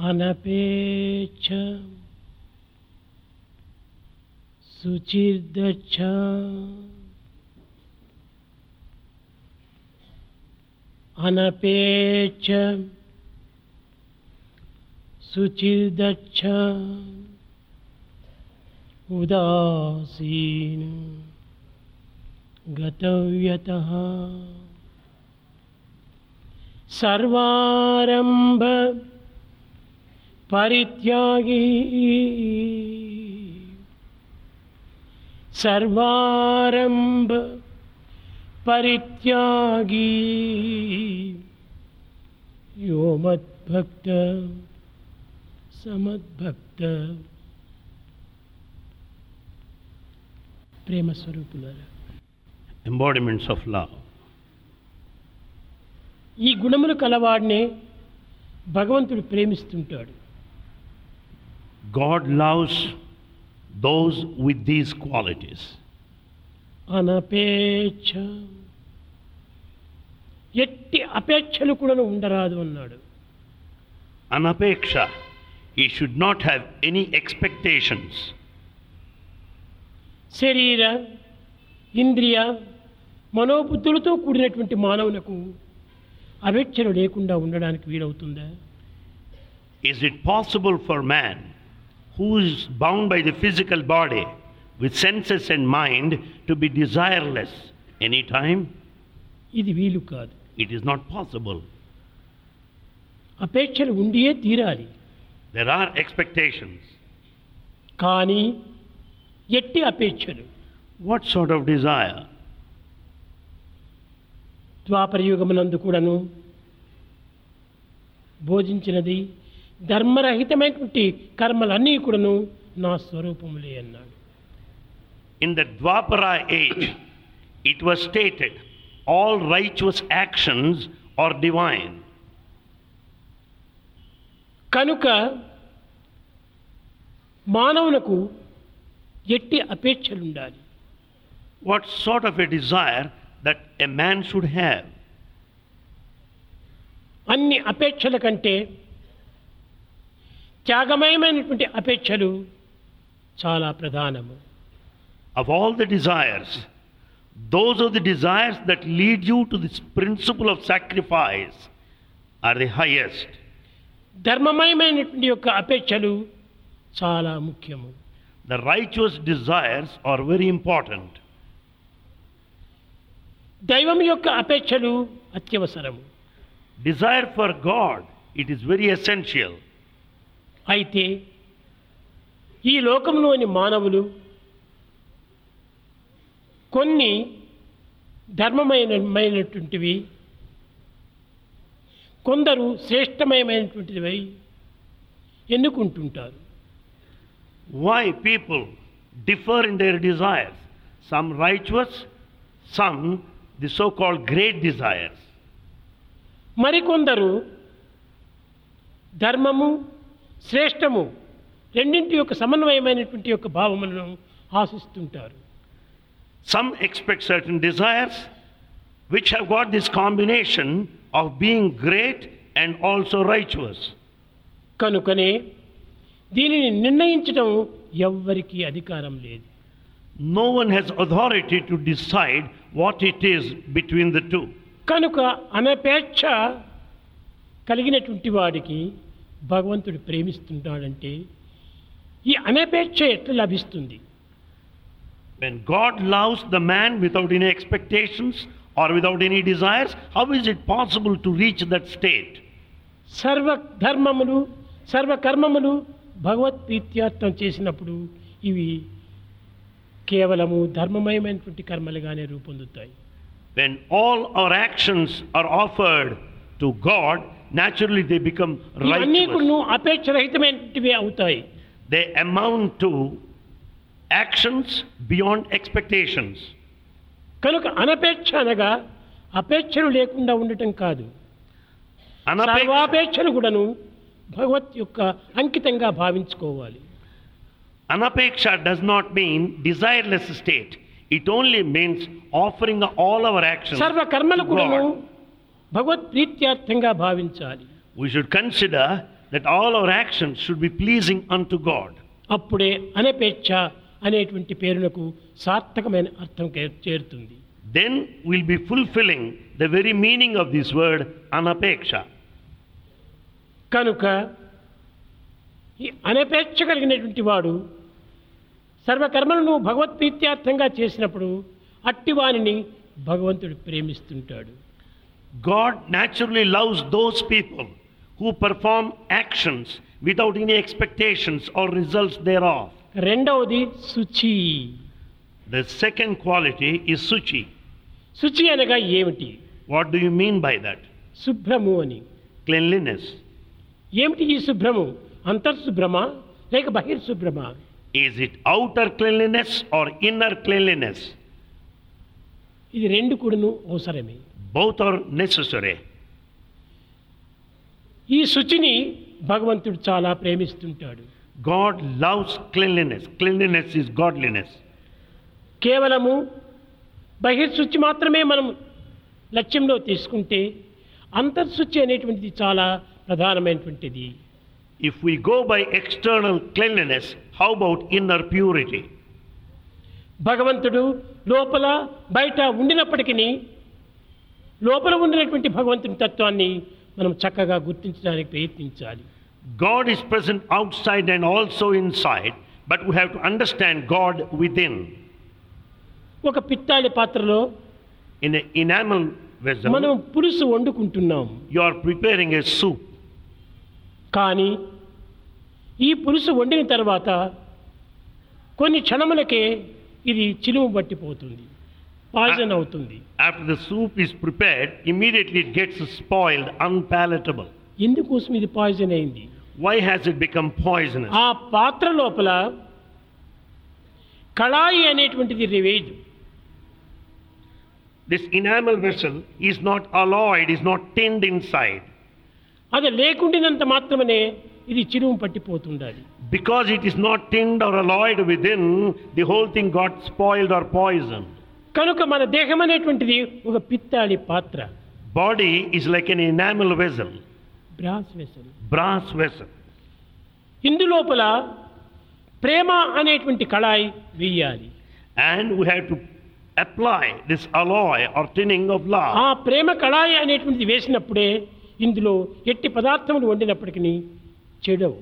అనపేచ్ఛ శుచిర్దచ్చ అనపేచ్ఛ శుచిర్దచ్చ ఉదాసీన గతవ్యత సర్వారంభ పరిత్యాగి. సర్వారంభ పరిత్యాగి. యో మద్భక్త సమద్భక్త. ప్రేమ స్వరూపులారా embodiments of love. ఈ గుణములు కలవాడినే భగవంతుడు ప్రేమిస్తుంటాడు. God loves those with these qualities అనపేక్ష. ఎట్టి అపేక్షలు కూడా ఉండరాదు అన్నాడు. అనపేక్ష. He should not have any expectations శరీర ఇంద్రియ మనోబుద్ధులతో కూడినటువంటి మానవులకు అపేక్షలు లేకుండా ఉండడానికి వీలవుతుందా? Is it possible for man who is bound by the physical body with senses and mind to be desireless anytime? ఇది వీలు కాదు It is not possible. అపేక్షలు ఉండియే తీరాలి There are expectations. కానీ ఎట్టి అపేక్షలు What sort of desire? ద్వాపరయుగమునందు కూడాను బోధించినది ధర్మరహితమైనటువంటి కర్మలన్నీ కూడాను నా స్వరూపములే అన్నాడు. In the Dvapara age it was stated all righteous actions are divine కనుక మానవులకు ఎట్టి అపేక్షలు ఉండాలి what sort of a desire that a man should have అన్ని అపేక్షల కంటే త్యాగమయమైనటువంటి అపేక్షలు చాలా ప్రధానము Of all the desires, those are the desires that lead you to this principle of sacrifice are the highest. ధర్మమయమైనటువంటి యొక్క అపేక్షలు చాలా ముఖ్యము The righteous desires are very important. దైవం యొక్క అపేక్షలు అత్యవసరము Desire for God, it is very essential. అయితే ఈ లోకంలోని మానవులు కొన్ని ధర్మమైనమైనటువంటివి కొందరు శ్రేష్టమైనటువంటివి ఎన్నుకుంటుంటారు. Why people differ in their desires some righteous some the so call great desires మరికొందరు ధర్మము శ్రేష్టము. రెండింటి యొక్క సమన్వయమైనటువంటి యొక్క భావములను ఆశిస్తుంటారు. Some expect certain desires which have got this combination of being great and also righteous కనుకనే దీనిని నిర్ణయించడం ఎవ్వరికి అధికారం లేదు. No one has authority to decide what it is between the two కనుక అనపేక్ష కలిగినటువంటి వాడికి భగవంతుడు ప్రేమిస్తున్నాడంటే ఈ అనపేక్ష ఎట్లా లభిస్తుంది When God loves the man without any expectations or without any desires, how is it possible to reach that state? సర్వ ధర్మములు సర్వ కర్మములు భగవత్ ప్రీత్యార్థం చేసినప్పుడు ఇవి కేవలము ధర్మమయమైనటువంటి కర్మలుగానే రూపొందుతాయి When all our actions are offered to God, naturally they become righteous. కూడా అపేక్షరహితమైనటువంటివే అవుతాయి They amount to actions beyond expectations. కనుక అనపేక్ష అనగా అపేక్షలు లేకుండా ఉండటం కాదు Anapeksha, సర్వాపేక్షలు కూడాను భగవత్ యొక్క అంకితంగా భావించుకోవాలి anapeksha does not mean desireless state. It only means offering all our actions సర్వ కర్మలు to కూడాను God. భగవత్ ప్రీత్యార్థంగా భావించాలి We should consider that all our actions should be pleasing unto God. అప్పుడే అనపేక్ష అనేటువంటి పేరునకు సార్థకమైన అర్థం చేరుతుంది Then we'll be fulfilling the very meaning of this word anapeksha. కనుక ఈ అనపేక్ష కలిగినటువంటి వాడు సర్వకర్మలను భగవత్ప్రీత్యార్థంగా చేసినప్పుడు అట్టివానిని భగవంతుడు ప్రేమిస్తుంటాడు God naturally loves those people who perform actions without any expectations or results thereof. రెండవది శుచి The second quality is suchi. శుచి అనగా ఏమిటి What do you mean by that? శుభ్రము అని Cleanliness. ఏమిటి ఈ శుభ్రము అంతర్శుభ్రమా లేక బహిర్శుభ్రమా Is it outer cleanliness or inner cleanliness? ఇది రెండు కూడాను అవసరమే బౌత్ ఆర్ నెసెసరీ ఈ శుచిని భగవంతుడు చాలా ప్రేమిస్తుంటాడు. God loves cleanliness cleanliness is godliness కేవలము బహిర్శుచి మాత్రమే మనం లక్ష్యంలో తీసుకుంటే అంతర్శుచి అనేటువంటిది చాలా ప్రధానమైనటువంటిది. If we go by external cleanliness how about inner purity భగవంతుడు లోపల బయట ఉండినప్పటికీ లోపల ఉండేటువంటి భగవంతుని తత్వాన్ని మనం చక్కగా గుర్తించడానికి ప్రయత్నించాలి. God is present outside and also inside but we have to understand God within ఒక పిత్తాలి పాత్రలో ఇన్ ఇనామల్ మనం పులుసు వండుకుంటున్నాం. You are preparing a soup కానీ ఈ పులుసు వండిన తర్వాత కొన్ని క్షణములకే ఇది చిలువ పట్టిపోతుంది. పాయిజన్ అవుతుంది After the soup is prepared, immediately it gets spoiled, unpalatable. ఎందుకోసం ఇది పాయిజన్ అయింది Why has it become poisonous? ఆ పాత్ర లోపల కళాయి అనేటువంటిది రివేజ్ This enamel vessel is not alloyed, is not tinned inside. అది లేకుండినంత మాత్రమే ఇది చిరుము పట్టిపోతుండాలి Because it is not tinned or alloyed within, the whole thing got spoiled or poisoned. కనుక మన దేహం అనేటువంటిది ఒక పిత్తాళి పాత్ర. Body is like an enamel vessel brass vessel brass vessel ఇందులోపల ప్రేమ అనేటువంటి కళాయి వేయాలి and we have to apply this alloy or tinning of లా ఆ ప్రేమ కళాయి అనేటువంటిది వేసినప్పుడే ఇందులో ఎట్టి పదార్థములు వండినప్పటికీ చెడవు.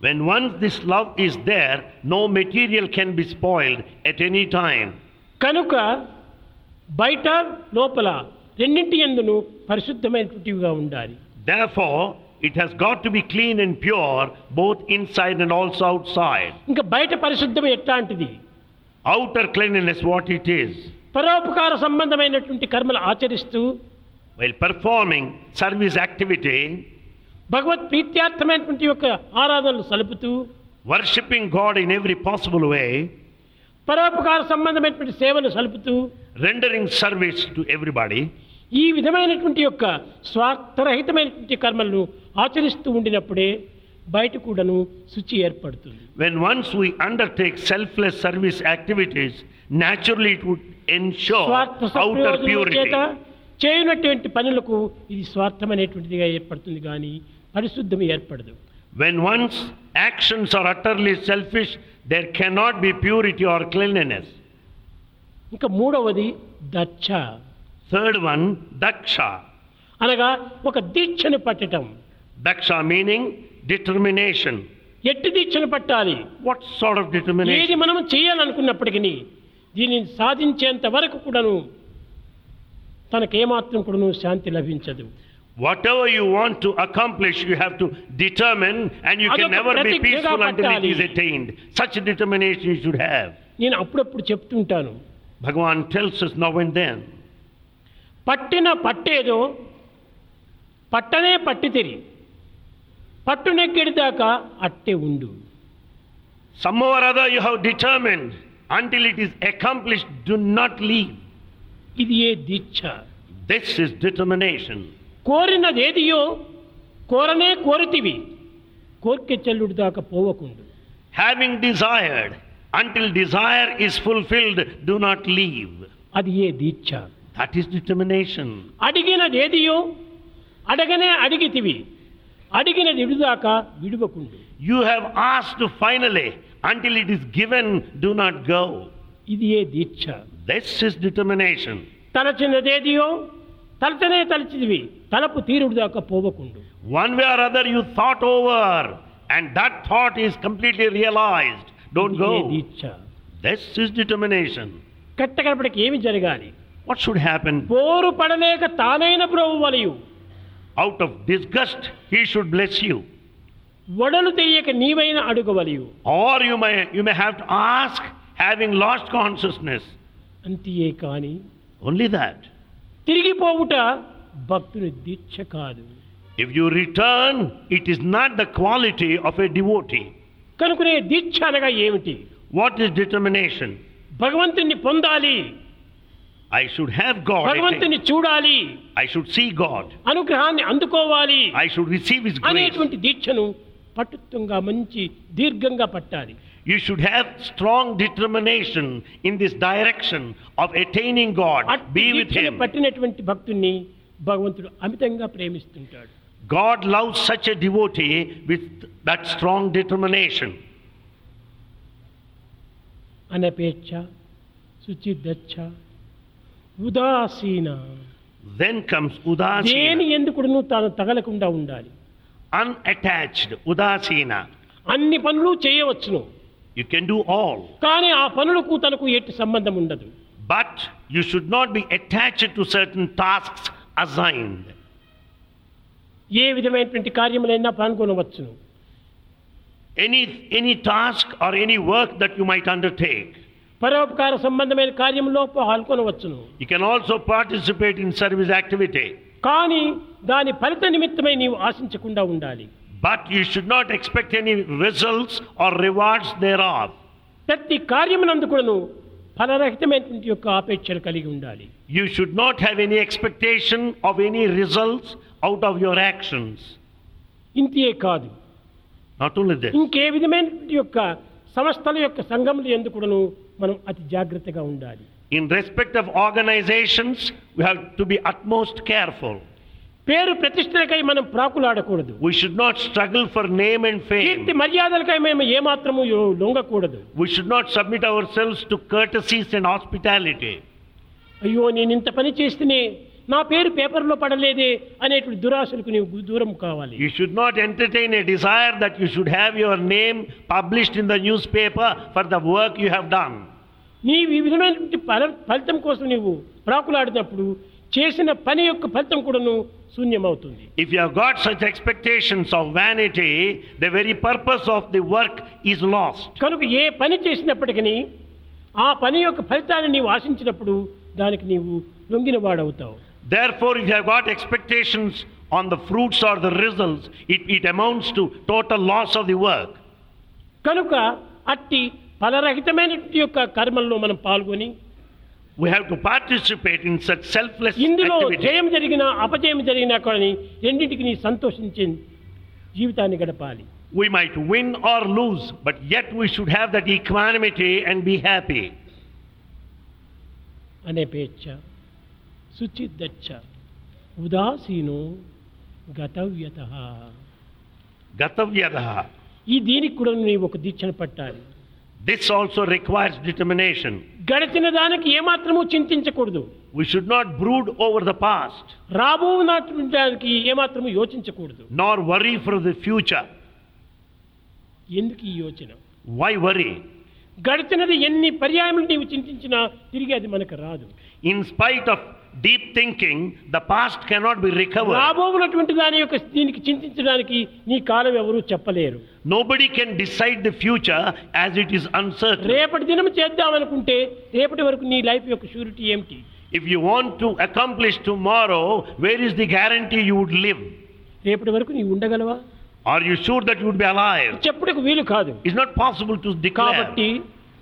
When once this love is there no material can be spoiled at any time కనుక బయట లోపల రెండింటి ఎందును పరిశుద్ధమైనటువంటివిగా ఉండాలి. There it has got to be clean and pure both inside and also outside ఇంకా బయట పరిశుద్ధం ఎట్లాంటిది? Outer cleanness what it is పరోపకార సంబంధమైనటువంటి కర్మలు ఆచరిస్తూ వైల్ పర్ఫార్మింగ్ సర్వీస్ యాక్టివిటీ భగవత్ ప్రీత్యార్థమైనటువంటి యొక్క ఆరాధనలు సలుపుతూ worshipping God in every possible way పరోపకార సంబంధమైనటువంటి సేవలు సలుపుతూ రెండరింగ్ సర్వీస్ టు ఎవ్రీబాడీ ఈ విధమైనటువంటి యొక్క స్వార్థరహితమైనటువంటి కర్మలను ఆచరిస్తూ ఉండినప్పుడే బయట కూడాను శుచి ఏర్పడుతుంది. When once we undertake selfless service activities naturally to ensure స్వార్థ చేయనటువంటి పనులకు ఇది స్వార్థమైనటువంటిదిగా ఏర్పడుతుంది కానీ పరిశుద్ధం ఏర్పడదు. When once actions are utterly selfish there cannot be purity or cleanliness ఇంకా మూడవది దక్ష. Third one Daksha. అనగా ఒక దీక్షను పట్టడం దక్ష మీనింగ్ డిటర్మినేషన్ ఎట్టి దీక్షను పట్టాలి? వాట్ సార్ట్ ఆఫ్ డిటర్మినేషన్ ఇది మనం చేయాలనుకున్నప్పటికీ దీనిని సాధించేంత వరకు కూడాను తనకేమాత్రం కూడాను శాంతి లభించదు. Whatever you want to accomplish, you have to determine, and you can అదొక never be ప్రతిజ్ఞగా peaceful until it పట్టాలి. is attained. Such a determination you should have. నేను అప్పుడప్పుడు చెప్తుంటాను Bhagavan tells us now and then. పట్టిన పట్టేదో పట్టనే పట్టితిరి పట్టు నెగ్గెడిదాకా అట్టే ఉండు Somehow or other you have determined. Until it is accomplished, do not leave. ఇది ఏ దీక్ష This is determination. కోరినది ఏదియో కోరనే కోరితివి. కోరికే చెల్లుడు దాకా పోవకుండు. Having desired until desire is fulfilled do not leave అది ఏ దీక్ష? దట్ ఈస్ డిటర్మినేషన్ అడిగినదేదియో అడగనే అడిగితివి. అడిగినది విడుదాక విడవకుండు. You have asked finally until it is given do not go ఇది ఏ దీక్ష? దిస్ ఇస్ డిటర్మినేషన్ తలచినదేదియో తలచనే తలచిదివి తలపు తీరుడు దాకా పోవకుండు. One way or other you thought over and that thought is completely realized don't go దిచ్చ this is determination కట్టకడపడికి ఏమి జరగాలి? వాట్ షుడ్ హ్యాపెన్ పోరు పడలేక తానైన ప్రభు వలయు. Out of disgust he should bless you వడలు తెలియక నీవైన అడుగు వలయు. Or you my you may have to ask having lost consciousness అంతే కానీ. ఓన్లీ దట్ తిరిగిపోవుట భక్తుని దీక్ష కాదు If you return, it is not the quality of a devotee. కనుకనే దీక్ష అనగా ఏమిటి What is determination? భగవంతుని పొందాలి should have God. I భగవంతుని. చూడాలి I should see God. అనుగ్రహాన్ని అందుకోవాలి should receive His grace. అనేటువంటి దీక్షను పట్టుత్వంగా మంచి దీర్ఘంగా పట్టాలి strong determination in this direction of attaining God. అట్టి Be with దీక్షను Him. పట్టినటువంటి భక్తుణ్ణి భగవంతుడు అమితంగా ప్రేమిస్తుంటాడు. God love such devotee with that strong determination అనపేచ్ఛ సుచి దచ్చ ఉదాసీన. దెన్ కమ్స్ ఉదాసీన. దేని ఎందుకు తాను తగలకుండా ఉండాలి. అన్అటాచ్డ్ ఉదాసీన. అన్ని పనులు చేయవచ్చును. యు కెన్ డు ఆల్ కానీ ఆ పనులకు తనకు ఎట్టి సంబంధం ఉండదు. But you should not be attached to certain tasks again ఏ విధమైనటువంటి కార్యములైనా పనుగొనవచ్చును any any task or any work that you might undertake పరోపకార సంబంధమైన కార్యంలో పాల్గొనవచ్చును. You can also participate in service activity కానీ దాని ఫలిత నిమిత్తమై నీవు ఆశించకుండా ఉండాలి. But you should not expect any results or rewards thereof ప్రతి కార్యమునందుకు ఫలరహితమైనటువంటి యొక్క ఆపేక్షలు కలిగి ఉండాలి. You should not have expectation of any results out of your actions ఇంతే కాదు. నాట్ ఓన్లీ దట్ ఇంకే విధమైన యొక్క సంస్థల యొక్క సంఘములు ఎందుకు మనం అతి జాగ్రత్తగా ఉండాలి. In respect of organisations we to be utmost careful పేరు ప్రతిష్టలకై మనం ప్రాకులాడకూడదు. We should not struggle for name and fame కీర్తి మర్యాదలకై మేము ఏ మాత్రము లొంగకూడదు. We should not submit ourselves to courtesies and hospitality అయ్యో నేను ఇంత పని చేస్తేనే నా పేరు పేపర్లో పడలేదే అనేటువంటి దురాశలకు నీవు దూరం కావాలి. You should not entertain a desire that you should have your name published in the newspaper for the work you have done నీ విధమైనటువంటి ఫలితం కోసం నీవు ప్రాకులాడినప్పుడు చేసిన పని యొక్క ఫలితం కూడాను శూన్యమవుతుంది If you have got such expectations of vanity, the very purpose of the work is lost. కనుక ఏ పని చేసినప్పటికీ ఆ పని యొక్క ఫలితాన్ని నీవు ఆశించినప్పుడు దానికి నీవు లొంగిన వాడవుతావు Therefore, if you have got expectations on the fruits or the results, it, it amounts to total loss of the work. కనుక అట్టి ఫలరహితమైనటువంటి యొక్క కర్మల్లో మనం పాల్గొని we have to participate in such selfless ఇందులో జయం జరిగిన అపజయం జరిగినా కొని రెండింటికి నీ సంతోషించి జీవితాన్ని గడపాలి. We might win or lose but yet we should have that equanimity and be happy అనే పేచ్చ సుచిత్ దచ్చ ఉదాసీను గతవ్యత. గతవ్యత. ఈ దీనికి కూడా నీ ఒక దీక్షను పట్టాలి. This also requires determination. గడిచిన దానికి ఏమాత్రము చింతించకూడదు We should not brood over the past, రాబోనటువంటి దానికి ఏమాత్రము యోచించకూడదు nor worry for the future. ఎందుకు ఈ యోచన Why worry? గడిచినది ఎన్ని పర్యాయములు నీవు చింతించినా తిరిగి అది మనకు రాదు In spite of deep thinking, the past cannot be recovered. రాబోనటువంటి దాని యొక్క దీనికి చింతించడానికి నీ కాలం ఎవరూ చెప్పలేరు Nobody can decide the future as it is uncertain. రేపటి దినం చేద్దామనుకుంటే రేపటి వరకు నీ లైఫ్ యొక్క షూరిటీ ఏమిటి If you want to accomplish tomorrow, where is the guarantee you would live? రేపటి వరకు నీవు ఉండగలవా Are you sure that you would be alive? చెప్పుటకు వీలు కాదు It's not possible to declare. కాబట్టి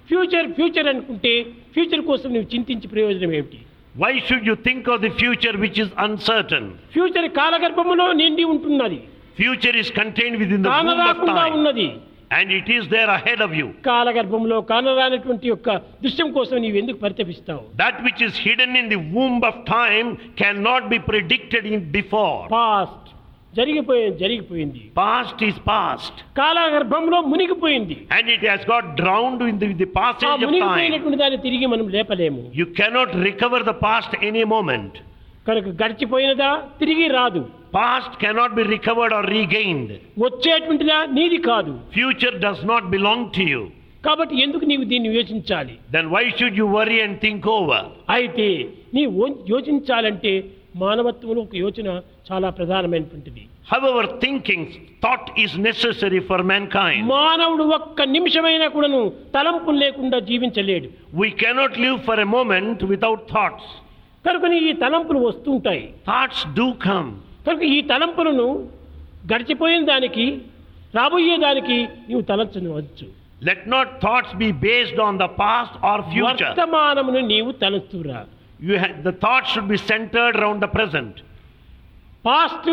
ఫ్యూచర్ ఫ్యూచర్ అనుకుంటే ఫ్యూచర్ కోసం నువ్వు చింతించి ప్రయోజనం ఏమిటి Why should you think of the future which is uncertain? Future కాలగర్భములో నిండి ఉంటున్నది Future is contained within the womb of కానరాకుండా time, ఉన్నది and it is there ahead of you. కాలగర్భంలో కానరానటువంటి యొక్క దృశ్యం కోసం నీవు ఎందుకు పరితపిస్తావు That which is hidden in the womb of time cannot be predicted in before. Past జరిగిపోయి జరిగిపోయింది. పాస్ట్ ఇస్ పాస్ట్ కాలగర్భంలో మునిగిపోయింది. And it has got drowned in the past of time మునిగిపోయినటువంటి దాని తిరిగి మనం లేపలేము. You cannot recover the past any moment కనుక గడిచిపోయినదా తిరిగి రాదు. Past cannot be recovered or regained వచ్చేటువంటిదా నీది కాదు. Future does not belong to you కాబట్టి ఎందుకు నీవు దీన్ని యోచించాలి? Then why should you worry and think over అయితే నీ యోచించాలంటే మానవత్వంలో ఒక యోచన చాలా ప్రధానమైనటువంటిది. However thinking thought is necessary for mankind మానవుడు ఒక్క నిమిషమైనా కూడాను తలంపులు లేకుండా జీవించలేడు. We cannot live for a moment without thoughts కనుక ఈ తలంపులు వస్తుంటాయి. థాట్స్ డూ కమ్ కనుక ఈ తలంపులను గడిచిపోయిన దానికి రాబోయే దానికి నీవు తలంచవచ్చు. Let not thoughts be based on the past or future వర్తమానమును నీవు తలంచురా. యు హ the thoughts should be centred around the present past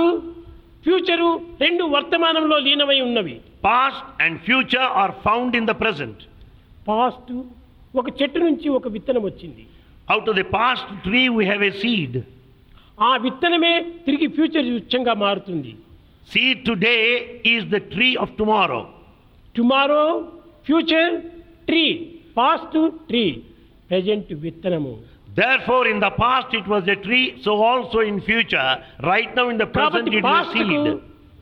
future రెండు వర్తమానంలో లీనమై ఉన్నవి. Past and future are found in the present past ఒక చెట్టు నుంచి ఒక విత్తనం వచ్చింది. Out of the past tree we have a seed ఆ విత్తనమే తిరిగి ఫ్యూచర్ ఉచ్చంగా మారుతుంది. Seed today is the tree of tomorrow tomorrow future tree past tree present విత్తనము. Therefore, in the past it was a tree, so also in future. Right now, in the present, it is seed.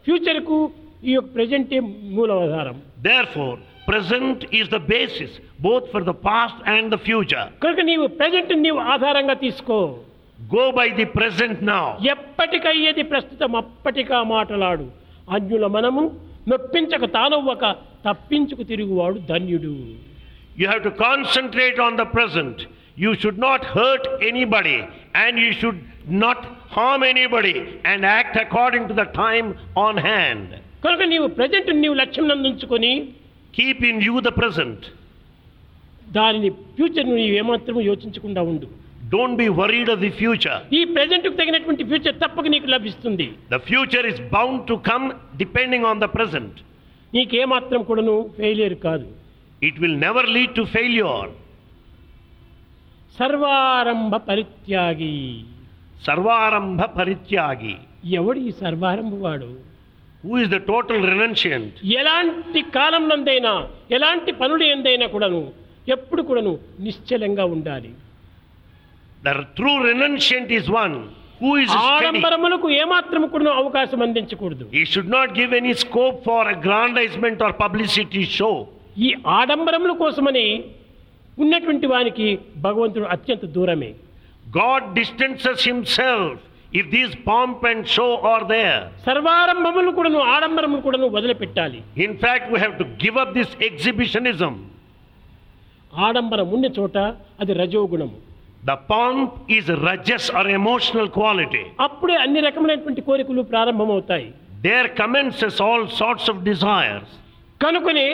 ఫ్యూచర్కు ఈ యొక్క ప్రజెంటే మూలాధారం Therefore, present is the basis both for the past and the future. కనుక నీవు present నీవు ఆధారంగా తీసుకో Go by the present now. ఎప్పటికయ్యేది ప్రస్తుతం అప్పటికా మాటలాడు అన్యుల మనము నొప్పించక తానవ్వక తప్పించుకు తిరుగువాడు ధన్యుడు You have to concentrate on the present. You should not hurt anybody and you should not harm anybody and act according to the time on hand. కనుక నీవు present నీవు లక్ష్యం నందుంచుకొని Keep in view the present. దానిని future నీవు ఏమాత్రం యోచించకుండా ఉండు Don't be worried of the future. ఈ ప్రజెంట్కు తగినటువంటి ఫ్యూచర్ తప్పక నీకు లభిస్తుంది The future is bound to come depending on the present. నీకేమాత్రం కూడాను ఫెయిలియర్ కాదు It will never lead to failure. సర్వారంభ పరిత్యాగి సర్వారంభ పరిత్యాగి ఎవడు ఈ సర్వారంభవాడు? Who is the total renunciant ఎలాంటి కాలం కాలంలోందైనా ఎలాంటి పనులు ఎందైనా కూడాను ఎప్పుడు కూడాను నిశ్చలంగా ఉండాలి. The true renunciant is one who is ఆడంబరములకు ఏమాత్రం కూడా అవకాశం అందించకూడదు. He should not give any scope for aggrandizement or publicity show ఈ ఆడంబరముల కోసమని ఉన్నటువంటి వానికి భగవంతుడు అత్యంత దూరమే God distances himself if these pomp and show are there. సర్వారంభములు కూడాను ఆడంబరములు కూడాను వదిలిపెట్టాలి In fact, we have to give up this exhibitionism. ఆడంబరం ఉన్న చోట అది రజోగుణము The pomp is rajas or emotional quality. అప్పుడే అన్ని రకమైనటువంటి కోరికలు ప్రారంభమవుతాయి There commences all sorts of desires. కనుకనే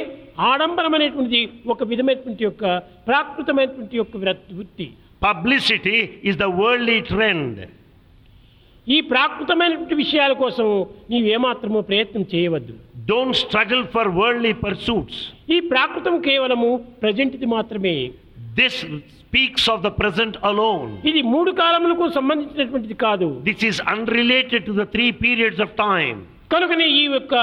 ఆడంబరమైనటువంటి ఒక విధమైనటువంటి యొక్క ప్రాకృతమైనటువంటి యొక్క వృత్తి. Publicity is the worldly trend ఈ ప్రాకృతమైనటువంటి విషయాల కోసం నీవు ఏమాత్రమో ప్రయత్నం చేయవద్దు. Don't struggle for worldly pursuits ఈ ప్రాకృతం కేవలము ప్రజెంట్ది మాత్రమే. This speaks of the present alone ఇది మూడు కాలములకు సంబంధించినటువంటిది కాదు. This is unrelated to the three periods of time కనుకనే ఈ యొక్క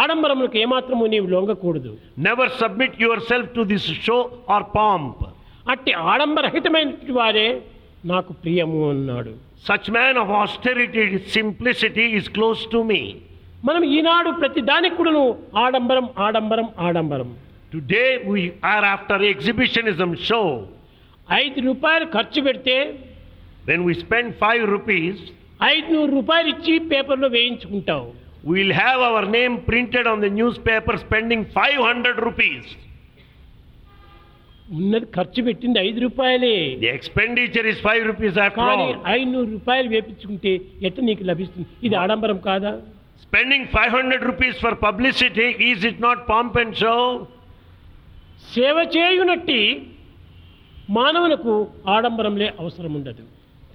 ఆడంబరములకు ఏమాత్రము నీవు లొంగకూడదు. Never submit yourself to this show or pomp అట్టి ఆడంబరహితమైన వారే నాకు ప్రియము అన్నాడు. Such man of austerity simplicity is close to me మనం ఈనాడు ప్రతి దానికి కూడాను ఆడంబరం ఆడంబరం ఆడంబరం. Today we are after exhibitionism show ఐదు రూపాయలు ఖర్చు పెడితే when we spend five rupees ఐదు నూరు రూపాయలు ఇచ్చి పేపర్లో వేయించుకుంటావు. We'll have our name printed on the newspaper spending 500 rupees. ఉన్నది ఖర్చు పెట్టింది ఐదు రూపాయలే The expenditure is 5 rupees after కానీ all. ఐదు రూపాయలు వేపించుకుంటే ఎట్ట నీకు లభిస్తుంది ఇది ఆడంబరం కాదా Spending 500 rupees for publicity, is it not pomp and show? సేవ చేయునట్టి మానవులకు ఆడంబరంలే అవసరం ఉండదు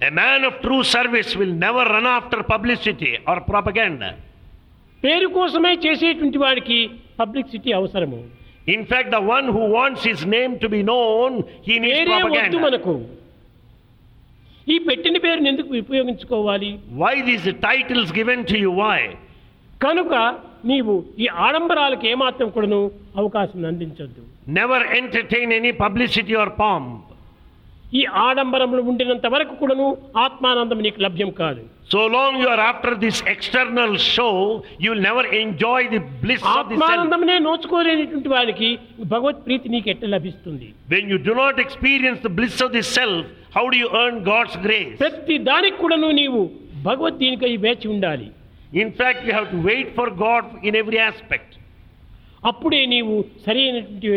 A man of true service will never run after publicity or propaganda. పేరు కోసమే చేసేటువంటి వాడికి పబ్లిసిటీ అవసరము In fact, the one who wants his name to be known, he needs పేరే వద్దు. మనకు ఈ పెట్టిన పేరుని ఎందుకు ఉపయోగించుకోవాలి Why these titles given to you? Why? కనుక నీవు ఈ ఆడంబరాలకు ఏమాత్రం కూడాను అవకాశం అందించొద్దు Never entertain any publicity or pomp. ఈ ఆడంబరములు ఉండినంత వరకు కూడాను ఆత్మానందం నీకు లభ్యం కాదు So long you are after this external show, you will never enjoy the bliss of the self. ఆత్మానందమునే నోచుకోలేనటువంటి వారికి భగవత్ ప్రీతి నీకు ఎట్లా లభిస్తుంది When you do not experience the bliss of the self, how do you earn God's grace? ప్రతి దానికి కూడాను నీవు భగవద్ దీనికై వేచి ఉండాలి In fact, you have to wait for God in every aspect. అప్పుడే నీవు సరైనటువంటి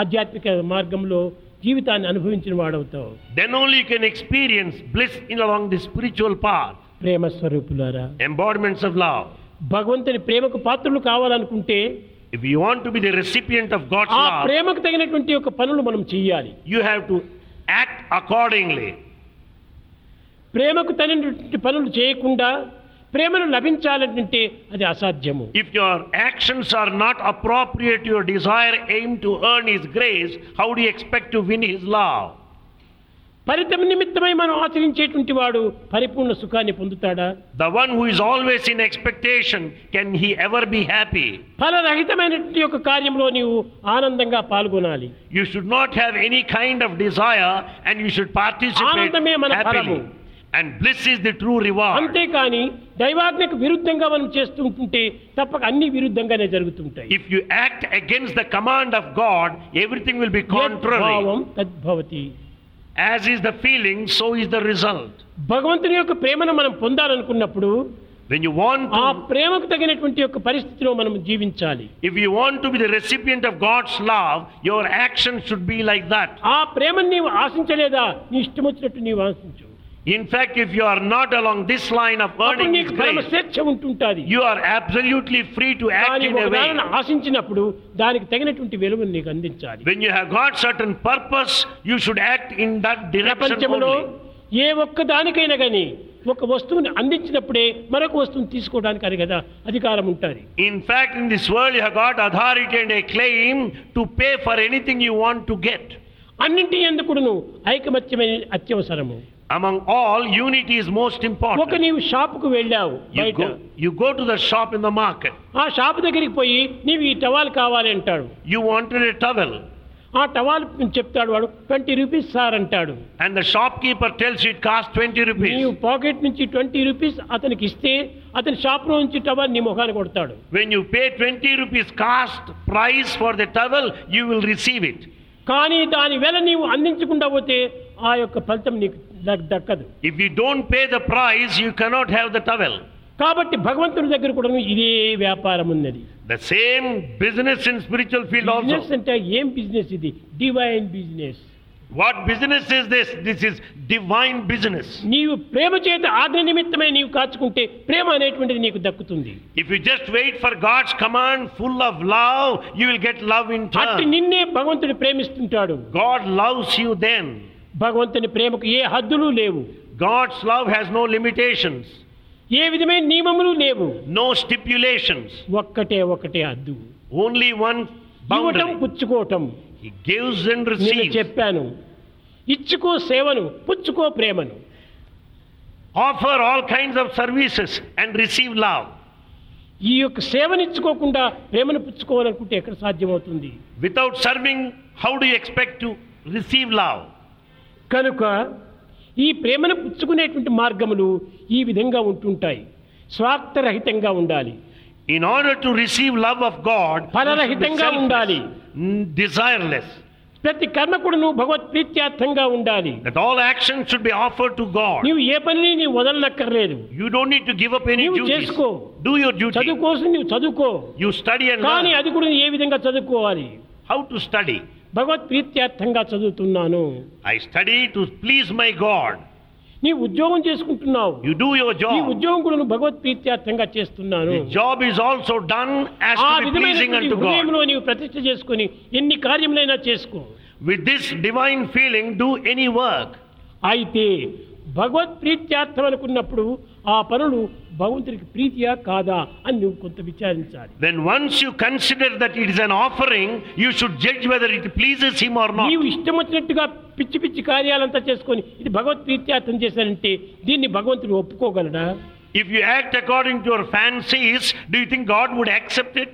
ఆధ్యాత్మిక మార్గంలో జీవితాన్ని అనుభవించిన వాడవుతావు. Then only can experience bliss in along the spiritual part ప్రేమ స్వరూపులారా. ఎంబాడిమెంట్స్ ఆఫ్ లవ్ భగవంతుని ప్రేమకు పాత్రలు కావాలనుకుంటే if you want to be the recipient of God's love ప్రేమకు తగినటువంటి ఒక పనులు మనం చేయాలి you have to act accordingly ప్రేమకు తగినటువంటి పనులు చేయకుండా ప్రేమను లభించాలంటే అది అసాధ్యము. If your actions are not appropriate your desire aim to earn his grace how do expect to win his love ఫలితం నిమిత్తమై మనం ఆచరించేటువంటి వాడు పరిపూర్ణ సుఖాన్ని పొందుతాడా? The one who is always in expectation can he ever be happy ఫల రహితమైన యొక్క కార్యంలో నీవు ఆనందంగా పాల్గొనాలి. You should not have any kind of desire and you should participate ఆనందమే మన ఫలము. And bliss is the true reward. అంతేకాని దైవాజ్ఞకు విరుద్ధంగా మనం చేస్తుంటుంటే తప్పక అన్ని విరుద్ధంగానే జరుగుతుంటాయి If you act against the command of God, everything will be contrary. భావం తద్భవతి As is the feeling, so is the result. భగవంతుని యొక్క ప్రేమను మనం పొందాలనుకున్నప్పుడు When you want ఆ ప్రేమకు తగినటువంటి యొక్క పరిస్థితిలో మనం జీవించాలి if you want to be the recipient of God's love, your actions should be like that. ఆ ప్రేమను నీవు ఆశించలేదా నీ ఇష్టం వచ్చినట్టు నీవు ఆశించు In fact, if you are not along this line of అప్పుడు earning His నీకు పరమ grace, స్వేచ్ఛ ఉంటుంటుంది you are absolutely free to act కానీ in a ఒక way. దానిని ఆశించినప్పుడు దానికి తగినటువంటి వెలుగును నీకు అందించాలి When you have got certain purpose, you should act in that direction ప్రపంచంలో only. ఏ ఒక్క దానికైనా కానీ ఒక వస్తువుని అందించినప్పుడే మరొక వస్తువుని తీసుకోవడానికి అని కదా అధికారం ఉంటుంది fact, in this world, you have got authority and a claim to pay for anything you want to get. అన్నింటి ఎందుకును ఐకమత్యమైన అత్యవసరము Among all, unity is most ఒక important. నీవు షాపుకు వెళ్ళావు You go, you go to the shop in the market. ఆ shop దగ్గరికి పోయి నీవు ఈ టవాల్ కావాలి అంటాడు You wanted a towel, ఆ టవాల్ చెప్తాడు వాడు ట్వంటీ రూపీస్ సార్ అంటాడు and the shopkeeper tells you it costs 20 rupees. నీవు పాకెట్ నుంచి ట్వంటీ రూపీస్ అతనికి ఇస్తే అతని షాప్లో నుంచి టవాల్ నీ ముఖాన్ని కొడతాడు When you pay 20 rupees cost price for the towel, you will receive it. కానీ దాని వేళ నీవు అందించకుండా పోతే ఆ యొక్క ఫలితం నీకు దక్- దక్కదు If you don't pay the price, you cannot have the towel. కాబట్టి భగవంతుడి దగ్గర కూడా ఇదే వ్యాపారం ఉన్నది The same business in spiritual field business also. అంటే ఏం బిజినెస్ ఇది divine business What business is this? This is divine business. నీవు ప్రేమ చేత ఆజ్ఞ నిమిత్తమై నీవు కాచుకుంటే ప్రేమ అనేటువంటిది నీకు దక్కుతుంది If you just wait for God's command full of love, you will get love in అట్టి turn. నిన్నే భగవంతుడు ప్రేమిస్తుంటాడు God loves you then. భగవంతుని ప్రేమకు ఏ హద్దులు లేవు. God's love has no limitations ఏ విధమైన నియమములు లేవు. నో స్టిప్యులేషన్స్ ఒక్కటే ఒకటే హద్దు. ఓన్లీ వన్ ఇవ్వటం పుచ్చుకోవటం. గివ్స్ అండ్ నేను చెప్పాను. ఇచ్చుకో సేవను పుచ్చుకో ప్రేమను. Offer all kinds of services and receive love ఈ యొక్క సేవను ఇచ్చుకోకుండా ప్రేమను పుచ్చుకోవాలనుకుంటే ఎక్కడ సాధ్యమవుతుంది? Without serving how do expect to receive love కనుక ఈ ప్రేమను పుచ్చుకునేటువంటి మార్గములు ఈ విధంగా ఉంటుంటాయి. స్వార్థరహితంగా ఉండాలి. In order to receive love of God ఫలరహితంగా ఉండాలి. డిజైర్లెస్ ప్రతి కర్మకుడును భగవత్ ప్రీత్యార్థంగా ఉండాలి. That all action should be offer to God నీవు ఏ పని నీ వదలనక్కర్లేదు you don't need to give up any duty చేసుకో. డు యువర్ డ్యూటీ చదువు నువ్వు చదువుకో. యు స్టడీ అండ్ కానీ అది కూడా ఏ విధంగా చదువుకోవాలి? హౌ టు స్టడీ భగవత్ ప్రీత్యార్థంగా చదువుతున్నాను I study to please my God. నీ ఉద్యోగం చేసుకుంటున్నావు You do your ఈ job. ఉద్యోగం కూడా నువ్వు భగవత్ ప్రీత్యార్థంగా చేస్తున్నాను The job is also done as ఆ to be pleasing విధమైనటువంటి unto God. హృదయంలో నీవు ప్రతిష్ఠ చేసుకుని ఎన్ని కార్యములైనా చేసుకో With this divine feeling, do any work. అయితే భగవత్ ప్రీత్యార్థం అనుకున్నప్పుడు ఆ పనులు భగవంతుడికి ప్రీతియా కాదా అని నువ్వు కొంత విచారించాలి Then once you consider that it is an offering, you should judge whether it pleases him or not. నీవు ఇష్టం వచ్చినట్టుగా పిచ్చి పిచ్చి కార్యాలంతా చేసుకొని ఇది భగవత్ ప్రీత్యార్థం చేశానంటే దీన్ని భగవంతుడు ఒప్పుకోగలడా If you act according to your fancies, do you think God would accept it?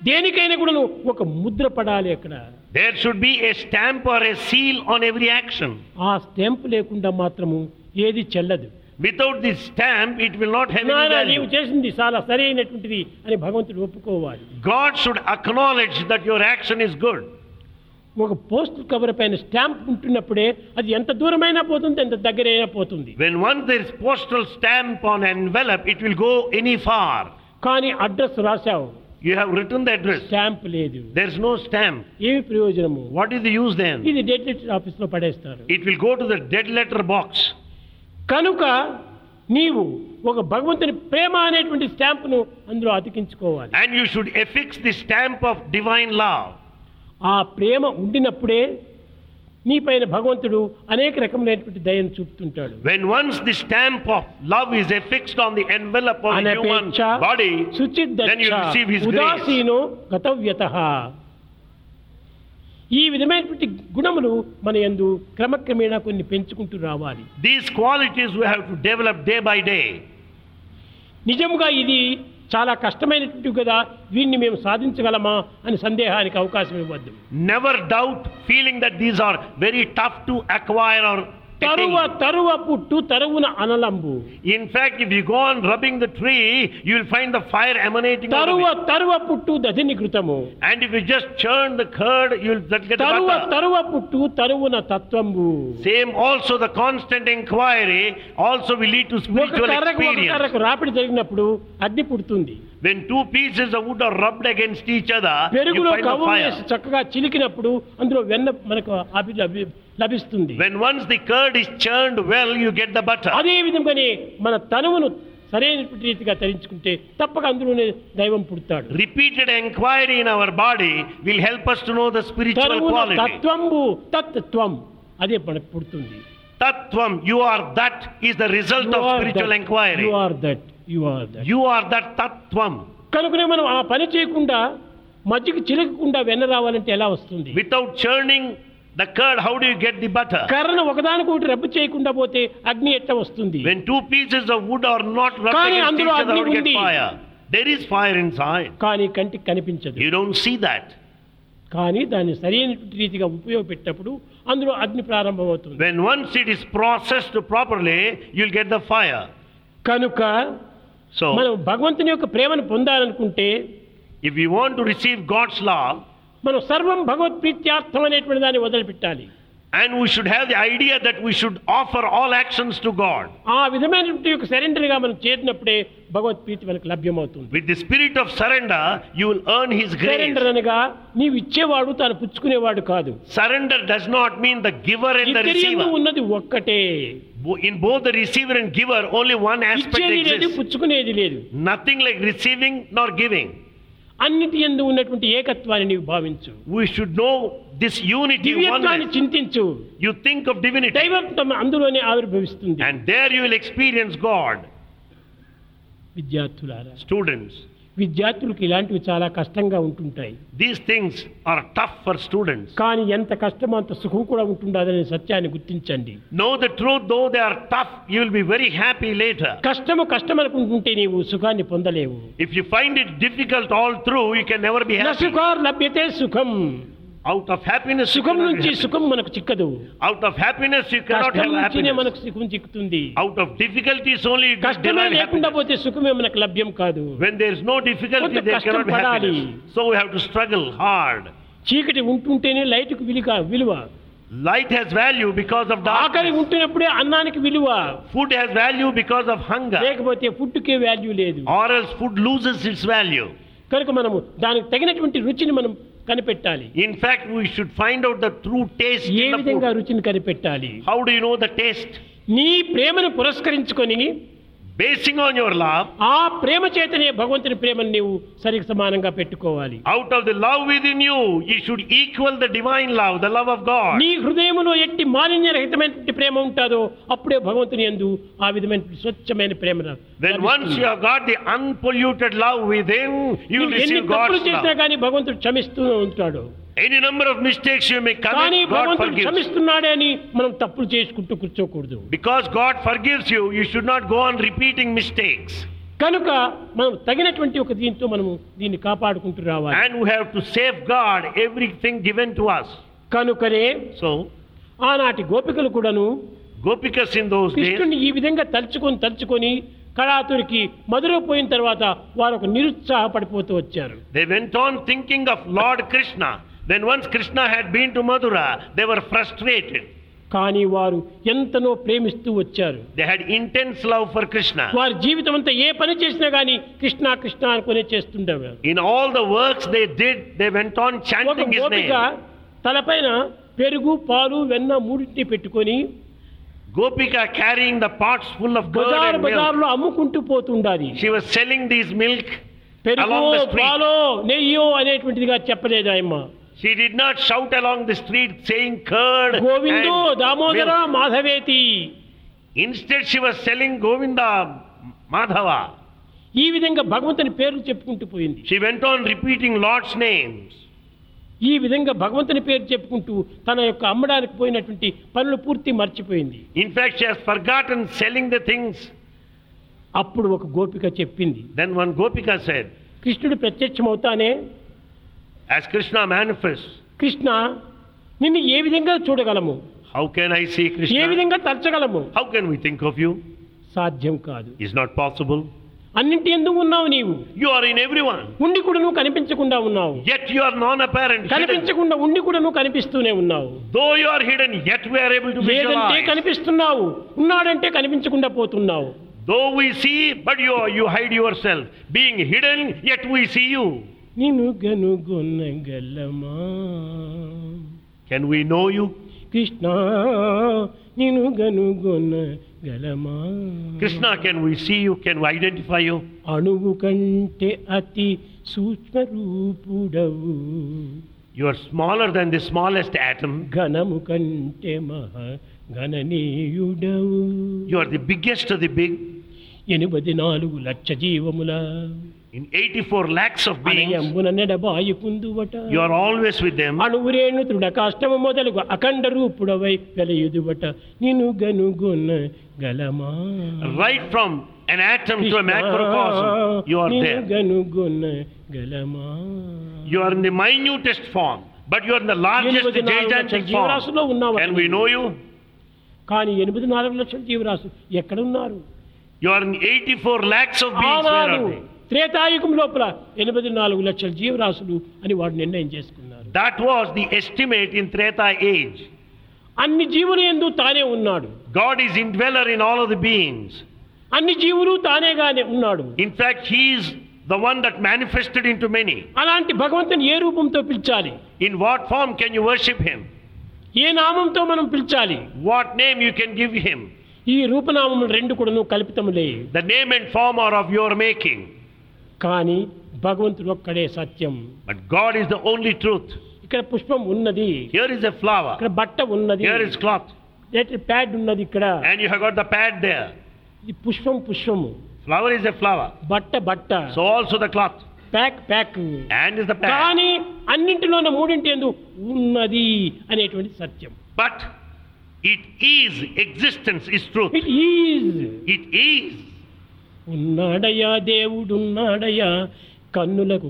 దేనికైనా కూడా ఒక ముద్ర పడాలి అక్కడ There should be a stamp or a seal on every action. ఆ స్టాంప్ లేకుండా మాత్రము ఏది చెల్లదు without the stamp it will not have any value నీవు చేసింది చాలా సరైనటువంటిది అని భగవంతుడు ఒప్పుకోవాలి. God should acknowledge that your action is good ఒక పోస్ట్ కవర్ పైన స్టాంప్ ఉంటున్నప్పుడే అది ఎంత దూరమైనా పోతుంది ఎంత దగ్గరైనా పోతుంది. When one there is postal stamp on envelope it will go any far కానీ address రాశావు. You have return the address stamp లేదు. దేర్ ఇస్ నో స్టాంప్ ఏమి ప్రయోజనము? What is the use then ఇది డెడ్ లెటర్ ఆఫీస్లో పడేస్తారు. It will go to the dead letter box కనుక నీవు ఒక భగవంతుని ప్రేమ అనేటువంటి స్టాంప్ను అందులో అతికించుకోవాలి. And you should affix the stamp of divine love ఆ ప్రేమ ఉండినప్పుడే నీ పైన భగవంతుడు అనేక రకమైనటువంటి దయను చూపుతుంటాడు. When once the stamp of love is affixed on the envelope of the human body సుచిద్దక్ష ఉదాసీను గతవ్యతః. ఈ విధమైనటువంటి గుణములు మన ఎందు క్రమక్రమేణా కొన్ని పెంచుకుంటూ రావాలి. These qualities we to develop day by day నిజముగా ఇది చాలా కష్టమైనటువంటి కదా వీన్ని మేము సాధించగలమా అని సందేహానికి అవకాశం ఇవ్వద్దు. Never doubt feeling that these are very tough to acquire or తరువ తరువ పుట్టు తరువున అనలంబు. In fact if you go on rubbing the tree you will find the fire emanating తరువ తరువ పుట్టు దధిని కృతము and if you just churn the curd you will get తరువ తరువ పుట్టు తరువున తత్వంబు. Same also the constant inquiry also will lead to spiritual experience తరక రాపిడి జరిగినప్పుడు అగ్ని పుడుతుంది. When two pieces of wood are rubbed against each other పెరుగులో కవ్వు చక్కగా చిలికినప్పుడు అందులో వెన్న మనకు అభి లభిస్తుంది. When once the curd is churned well you get the butter అదే విధంగానే మన తనువును సరైన రీతిగా తరించుకుంటే తప్పక అందులోనే దైవం పుడతాడు. Repeated enquiry in our body will help us to know the spiritual quality తత్వంబు తత్వం అదే మన పుడుతుంది. తత్వం you are that is the result of spiritual enquiry you are that you are that you are that తత్వం కనుకనే మనం ఆ పని చేయకుండా మధ్యకి చిలకకుండా వెన్న రావాలంటే ఎలా వస్తుంది? Without churning the curd how do you get the butter కర్న ఒకదానికొకటి రబ్బు చేయకుండా పోతే అగ్ని ఎట్లా వస్తుంది? When two pieces of wood are not rubbing కానీ అందులో అగ్ని ఉంది. There is fire inside కానీ కంటికి కనిపించదు. యు డోంట్ సీ దట్ కానీ దాన్ని సరైన రీతిగా ఉపయోగపెట్టేటప్పుడు అందులో అగ్ని ప్రారంభం అవుతుంది when once it is processed properly you will get the fire కనుక సో మనం భగవంతుని యొక్క ప్రేమను పొందాలనుకుంటే if you want to receive God's love మనం సర్వం భగవత్ ప్రీత్యార్థం అనేటువంటి దాన్ని వదిలిపెట్టాలి and we should have the idea that we should offer all actions to God. ఆ విధమైనటువంటి యొక్క సరెండర్గా మనం చేరినప్పుడే భగవత్ ప్రీతి మనకు లభ్యమవుతుంది With the spirit of surrender, you will earn His grace. Surrender అనగా నీవు ఇచ్చేవాడు తాను పుచ్చుకునేవాడు కాదు Surrender does not mean the giver and the ఇద్దరి యందు receiver. ఉన్నది ఒక్కటే Bo- In both the receiver and giver, only one aspect ఇచ్చేది లేదు exists. పుచ్చుకునేది లేదు Nothing like receiving nor giving. అన్నిటి ఎందు ఉన్నటువంటి ఏకత్వాన్ని నీవు భావించు. We should know this unity దివ్యత్వాన్ని చింతించు. యు థింక్ ఆఫ్ డివినిటీ దైవత్వం అందులోనే ఆవిర్భవిస్తుంది. And there you will experience God విద్యార్థులారా స్టూడెంట్స్ విద్యార్థులకు ఇలాంటివి చాలా కష్టంగా ఉంటుంటాయి. These things are tough for students కానీ ఎంత కష్టం అంత సుఖం కూడా ఉంటుందనే సత్యాన్ని గుర్తించండి. Know the truth though they are tough you will be very happy later కష్టం కష్టం అనుకుంటుంటే నీవు సుఖాన్ని పొందలేవు. If you find it difficult all through you can never be happy నసుకార్ లభ్యతే సుఖం. Out of happiness, you సుఖం నుంచి. సుఖం మనకు చిక్కదు Out of happiness, you cannot కష్టం have నుంచినే happiness. మనకు సుఖం చిక్కుతుంది Out of difficulties only you can కష్టమే లేకుండా. పోతే సుఖమే మనకు లభ్యం కాదు When there is no difficulty, కొంత there కష్టం cannot be పడాలి. happiness. So we have to struggle hard. చీకటి ఉంటుంటేనే లైట్కు విలువ విలువ Light has value because of ఆకలి. ఉంటున్నప్పుడే అన్నానికి విలువ Food has value because of hunger. లేకపోతే ఫుడ్కే వాల్యూ లేదు Or else food loses its value. కనుక మనము దానికి తగినటువంటి రుచిని మనం కనిపెట్టాలి. In fact we should find out the true taste ఏ విధంగా రుచిని కనిపెట్టాలి? How do you know the taste నీ ప్రేమను పురస్కరించుకొని బేసింగ్ ఆన్ యువర్ లవ్ ఆ ప్రేమ చేతనే భగవంతుని ప్రేమను నీవు సరికి సమానంగా పెట్టుకోవాలి. Out of the love within you you should equal the divine love the love of God నీ హృదయములో ఎట్టి మానిన్య రహితమైనటువంటి ప్రేమ ఉంటాదో అప్పుడే భగవంతుని యందు ఆ విధమైన స్వచ్ఛమైన ప్రేమ then once you have got the unpolluted love within you receive God's love నీవు ఎన్ని తప్పులు చేసినా గానీ భగవంతుడు క్షమిస్తూనే ఉంటాడు. Any number of mistakes you may కానీ భగవంతుడు క్షమిస్తున్నాడే అని మనం తప్పులు చేసుకుంటూ కూర్చోకూడదు. Because God forgives you you should not go on repeating mistakes కనుక మనం తగినటువంటి ఒక దీంతో మనం దీన్ని కాపాడుకుంటూ రావాలి. And we have to safeguard everything given to us. కనుకరే సో ఆనాటి గోపికలు కూడాను గోపిక ఇన్ దోస్ డేస్ ఈ విధంగా తలుచుకొని తలుచుకొని కళాతురికి మధురపోయిన తర్వాత వారు ఒక నిరుత్సాహపడిపోతూ వచ్చారు. They went on thinking of Lord Krishna then once Krishna had been to Mathura they were frustrated కానీ వారు ఎంతనో ప్రేమిస్తూ వచ్చారు. They had intense love for Krishna వారి జీవితం అంతా ఏ పని చేసినా గానీ కృష్ణ కృష్ణ అనుకునే చేస్తుండేవారు. In all the works they did they went on chanting his name తలపైన పెరుగు పాలు వెన్న మూడింటి పెట్టుకొని Gopika carrying the pots full of curd and milk బజార్లో అమ్ముకుంటూ పోతుండాలి. She was selling this milk పెరుగు పాలు నెయ్యి అనేటువంటిదిగా చెప్పలేదు She did not shout along the street saying curd. and Damodara milk. మాధవేతి Instead, she was selling Govinda Madhava. ఈ విధంగా భగవంతుని పేర్లు చెప్పుకుంటూ పోయింది She went on repeating Lord's names. ఈ విధంగా భగవంతుని పేరు చెప్పుకుంటూ తన యొక్క అమ్మడానికి పోయినటువంటి పనులు పూర్తి మర్చిపోయింది In fact, she has forgotten selling the things. అప్పుడు ఒక గోపిక చెప్పింది Then one Gopika said, కృష్ణుడు ప్రత్యక్షమవుతానే యాజ్ కృష్ణ మేనిఫెస్ట్ కృష్ణ నిన్ను ఏ విధంగా చూడగలము? How can I see Krishna ఏ విధంగా తలచగలము? How can we think of you సాధ్యం కాదు. ఇస్ నాట్ పాసిబుల్ అన్నింటి ఎందుకు ఉన్నావు నీవు. You are in every one ఉండి కూడా నువ్వు కనిపించకుండా ఉన్నావు. Yet you are non apparent కనిపించకుండా ఉండి కూడా నువ్వు కనిపిస్తూనే ఉన్నావు. Though you are hidden yet we able to visualize లేదంటే కనిపిస్తున్నావు ఉన్నాడంటే కనిపించకుండా పోతున్నావు. Though we see but you you hide yourself being hidden yet we see you నిన్ను గనుగొనగలమా Can we know you? Krishna నిన్ను గనుగొనగలమా Krishna, can we see you? Can we identify you? అణువు కంటే అతి సూక్ష్మ రూపుడవు You are smaller than the smallest atom. ఘనము కంటే మహా గణనీయుడవు You are the biggest of the big. ఎనిమిది నాలుగు లక్ష జీవముల In 84 lakhs of beings, నెడబాయి కుందువట you are always with them. అణువురేణు తృణ కాష్టము మొదలుగు అఖండ రూపుడవై వెలయుదువట నిన్ను గనుగొన గలమా Right from an atom to a macrocosm, you are there. గనుగొన గలమా You are in the minutest form, but you are in the largest ఎనిమిది నాలుగు లక్షల gigantic జీవరాశుల్లో form. ఉన్నావు Can we know you? కానీ ఎనిమిది నాలుగు లక్షల జీవరాశు ఎక్కడ ఉన్నారు You are in 84 lakhs of beings. Where ఆనాడు are they? త్రేతాయుగం లోపల ఎనిమిది నాలుగు లక్షల జీవరాశులు అని వాడు నిర్ణయం చేసుకున్నారు That was the estimate in Treta age. అన్ని జీవులు ఎందు తానే ఉన్నాడు God is indweller in all of the beings. అన్ని జీవులు తానేగానే ఉన్నాడు In fact, He is the one that manifested into many. అలాంటి భగవంతుని ఏ రూపంతో పిలిచాలి In what form can you worship Him? ఏ నామంతో మనం పిలిచాలి What name you can give Him? ఈ రూపనామములు రెండు కూడాను కల్పితములే The name and form are of your making. కానీ భగవంతుడు ఒక్కడే సత్యం But God is the only truth. ఇక్కడ పుష్పం ఉన్నది Here is a flower. ఇక్కడ బట్ట ఉన్నది Here is cloth. ప్యాడ్ ఉన్నది ఇక్కడ And you have got the pad there. ఇది పుష్పం పుష్పము Flower is a flower. బట్ట బట్ట So also the cloth. Pack pack And is the pad. కానీ అన్నింటిలోన మూడింటి ఎందు ఉన్నది అనేటువంటి సత్యం But it is, existence is truth. It is It is. ఉన్నాడయ్యా దేవుడున్నాడయ్యా కన్నులకు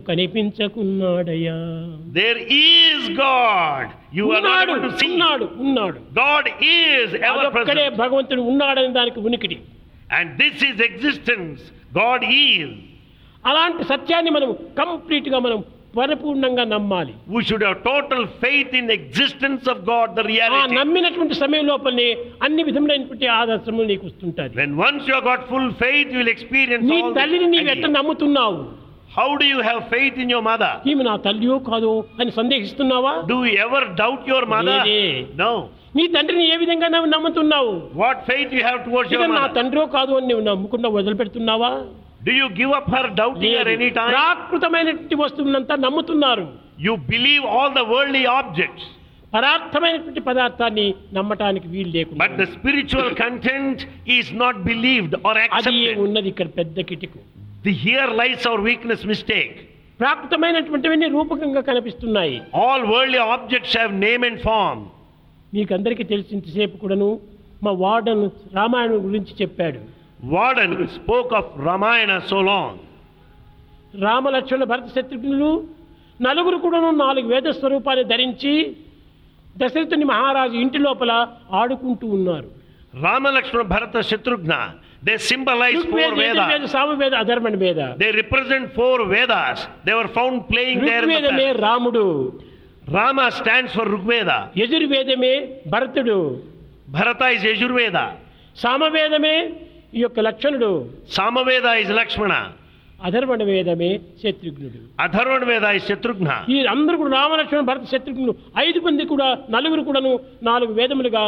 is God. You are not ఉన్నాడు able to see. ఉన్నాడు ఉన్నాడు is ever అదొక్కడే present. భగవంతుడు ఉన్నాడని దానికి ఉనికిడి And this is existence. God is. అలాంటి సత్యాన్ని మనం కంప్లీట్గా మనం పరిపూర్ణంగా నమ్మాలి. We should have total faith in existence of God the reality ఆ నమ్మినటువంటి సమయం లోపలే అన్ని విధములైనటువంటి ఆదర్శములు నీకు వస్తుంటాయి when once you got full faith you will experience నీ తల్లిని నీ ఎంత నమ్ముతున్నావు? How do you have faith in your mother ఈమె నా తల్లియో కాదు అని సందేహిస్తున్నావా? Do you ever doubt your mother no నీ తండ్రిని ఏ విధంగా నమ్ముతున్నావు? What faith you have towards your mother నా తండ్రో కాదు అని నువ్వు నమ్ముకున్న వదిలిపెడుతున్నావా? Do you give up her doubt her any time ప్రాకృతమైన వస్తువునంత నమ్ముతున్నారు. You believe all the worldly objects పరార్థమైనటువంటి పదార్థాన్ని నమ్మటానికి వీలు లేకుండా but the spiritual content is not believed or accepted ఉన్నది ఇక్కడ పెద్ద కిటుకు. The here lies our weakness mistake ప్రాకృతమైనటువంటివన్నీ రూపకంగా కనిపిస్తున్నాయి. All worldly objects have name and form మీకందరికీ తెలిసినంతసేపు కూడాను మా వార్డన్ రామాయణం గురించి చెప్పాడు. Warden spoke of Ramayana so long. Ramalakshmana భరత శత్రుఘ్నులు నలుగురు కూడాను నాలుగు వేద స్వరూపాన్ని ధరించి దశరథుని మహారాజు ఇంటి లోపల ఆడుకుంటూ ఉన్నారు Shatrughna, they symbolize four Rigveda Yajurveda Vedas. Samaveda Atharvana వేద They represent four Vedas. They were found playing there in the ఋగ్వేదమే past. రాముడు Rama stands for Rigveda. యజుర్వేదమే భరతుడు Bharata is Yajurveda. సామవేదమే ఈ యొక్క లక్షణుడు సామవేద ఇస్ లక్ష్మణ. అధర్వణ వేదమే శత్రుఘ్నుడు. అధర్వణ వేద ఇస్ శత్రుఘ్న. ఈ అందరూ కూడా రామలక్ష్మణ భరత శత్రుఘ్నుడు ఐదు మంది కూడా నలుగురు కూడాను నాలుగు వేదములుగా